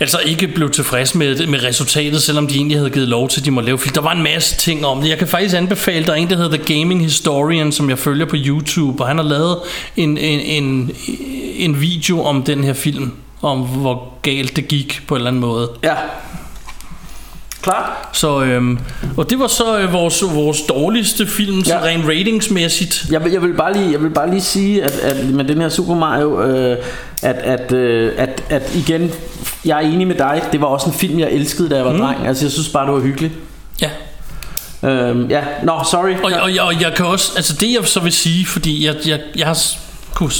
Altså ikke blev tilfreds med, med resultatet, selvom de egentlig havde givet lov til, at de måtte lave film. Der var en masse ting om det. Jeg kan faktisk anbefale, der er en, der hedder The Gaming Historian, som jeg følger på YouTube, og han har lavet en, en, en, en video om den her film, om hvor galt det gik på en eller anden måde. Ja. Klar. Så, øhm, og det var så øh, vores, vores dårligste film, ja. Rent ratingsmæssigt. Jeg vil, jeg vil bare lige jeg vil bare lige sige at, at med den her Super Mario øh, at at, øh, at at igen jeg er enig med dig. Det var også en film jeg elskede da jeg var mm. dreng. Altså jeg synes bare det var hyggeligt. Ja. Øhm, ja, nå, sorry. Og, og, og, og jeg kan også, altså det jeg så vil sige, fordi jeg, jeg, jeg har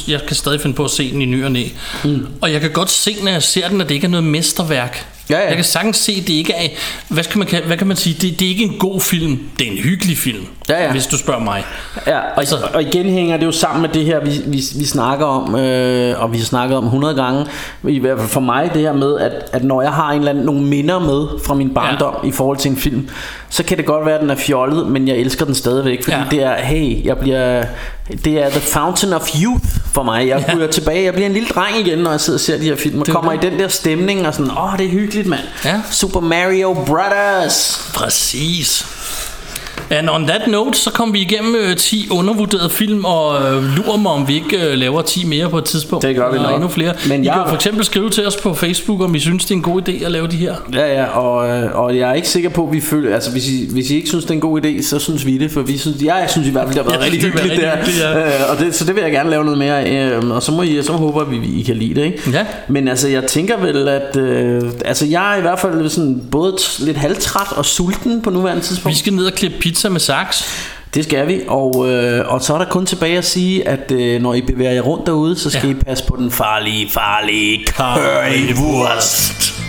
jeg kan stadig finde på at se den i ny og næ. Mm. Og jeg kan godt se, når jeg ser den, at det ikke er noget mesterværk. Ja, ja. Jeg kan sagtens se, at det ikke er, hvad, skal man, hvad kan man sige, det, det er ikke en god film, det er en hyggelig film, Ja, ja. hvis du spørger mig. Ja, og, Altså- altså, og igen hænger det jo sammen med det her, vi, vi, vi snakker om, øh, og vi har snakket om 100 gange, i hvert fald for mig, det her med, at, at når jeg har en eller anden, nogle minder med fra min barndom ja. i forhold til en film, så kan det godt være, at den er fjollet, men jeg elsker den stadigvæk, fordi Ja. det er, hey, jeg bliver, det er the fountain of youth for mig. Jeg Ja. ryger tilbage, jeg bliver en lille dreng igen, når jeg sidder og ser de her film, og er kommer det. i den der stemning, og sådan, åh, oh, det er hyggeligt, mand. Ja. Super Mario Brothers. Præcis. And on that note, så kom vi igennem øh, 10 undervurderede film, og øh, lurer mig, om vi ikke øh, laver 10 mere på et tidspunkt. Det gør vi nok. endnu flere. Men I jeg- kan for eksempel skrive til os på Facebook, om I synes, det er en god idé at lave de her. Ja, ja, og, øh, og jeg er ikke sikker på, at vi føler... Altså, hvis I, hvis I ikke synes, det er en god idé, så synes vi det, for vi synes, jeg synes i hvert fald, det har været Ja, rigtig hyggeligt der. hyggeligt, Øh, og det, så det vil jeg gerne lave noget mere af, øh, og så, må I, så håber vi, I kan lide det, ikke? Ja. Men altså, jeg tænker vel, at... Øh, altså, jeg er i hvert fald sådan både lidt halvtræt og sulten på nuværende tidspunkt. Vi skal ned og klippe pizza med saks. Det skal vi, og, øh, og så er der kun tilbage at sige, at øh, når I bevæger jer rundt derude, så skal Ja. I passe på den farlige, farlige currywurst.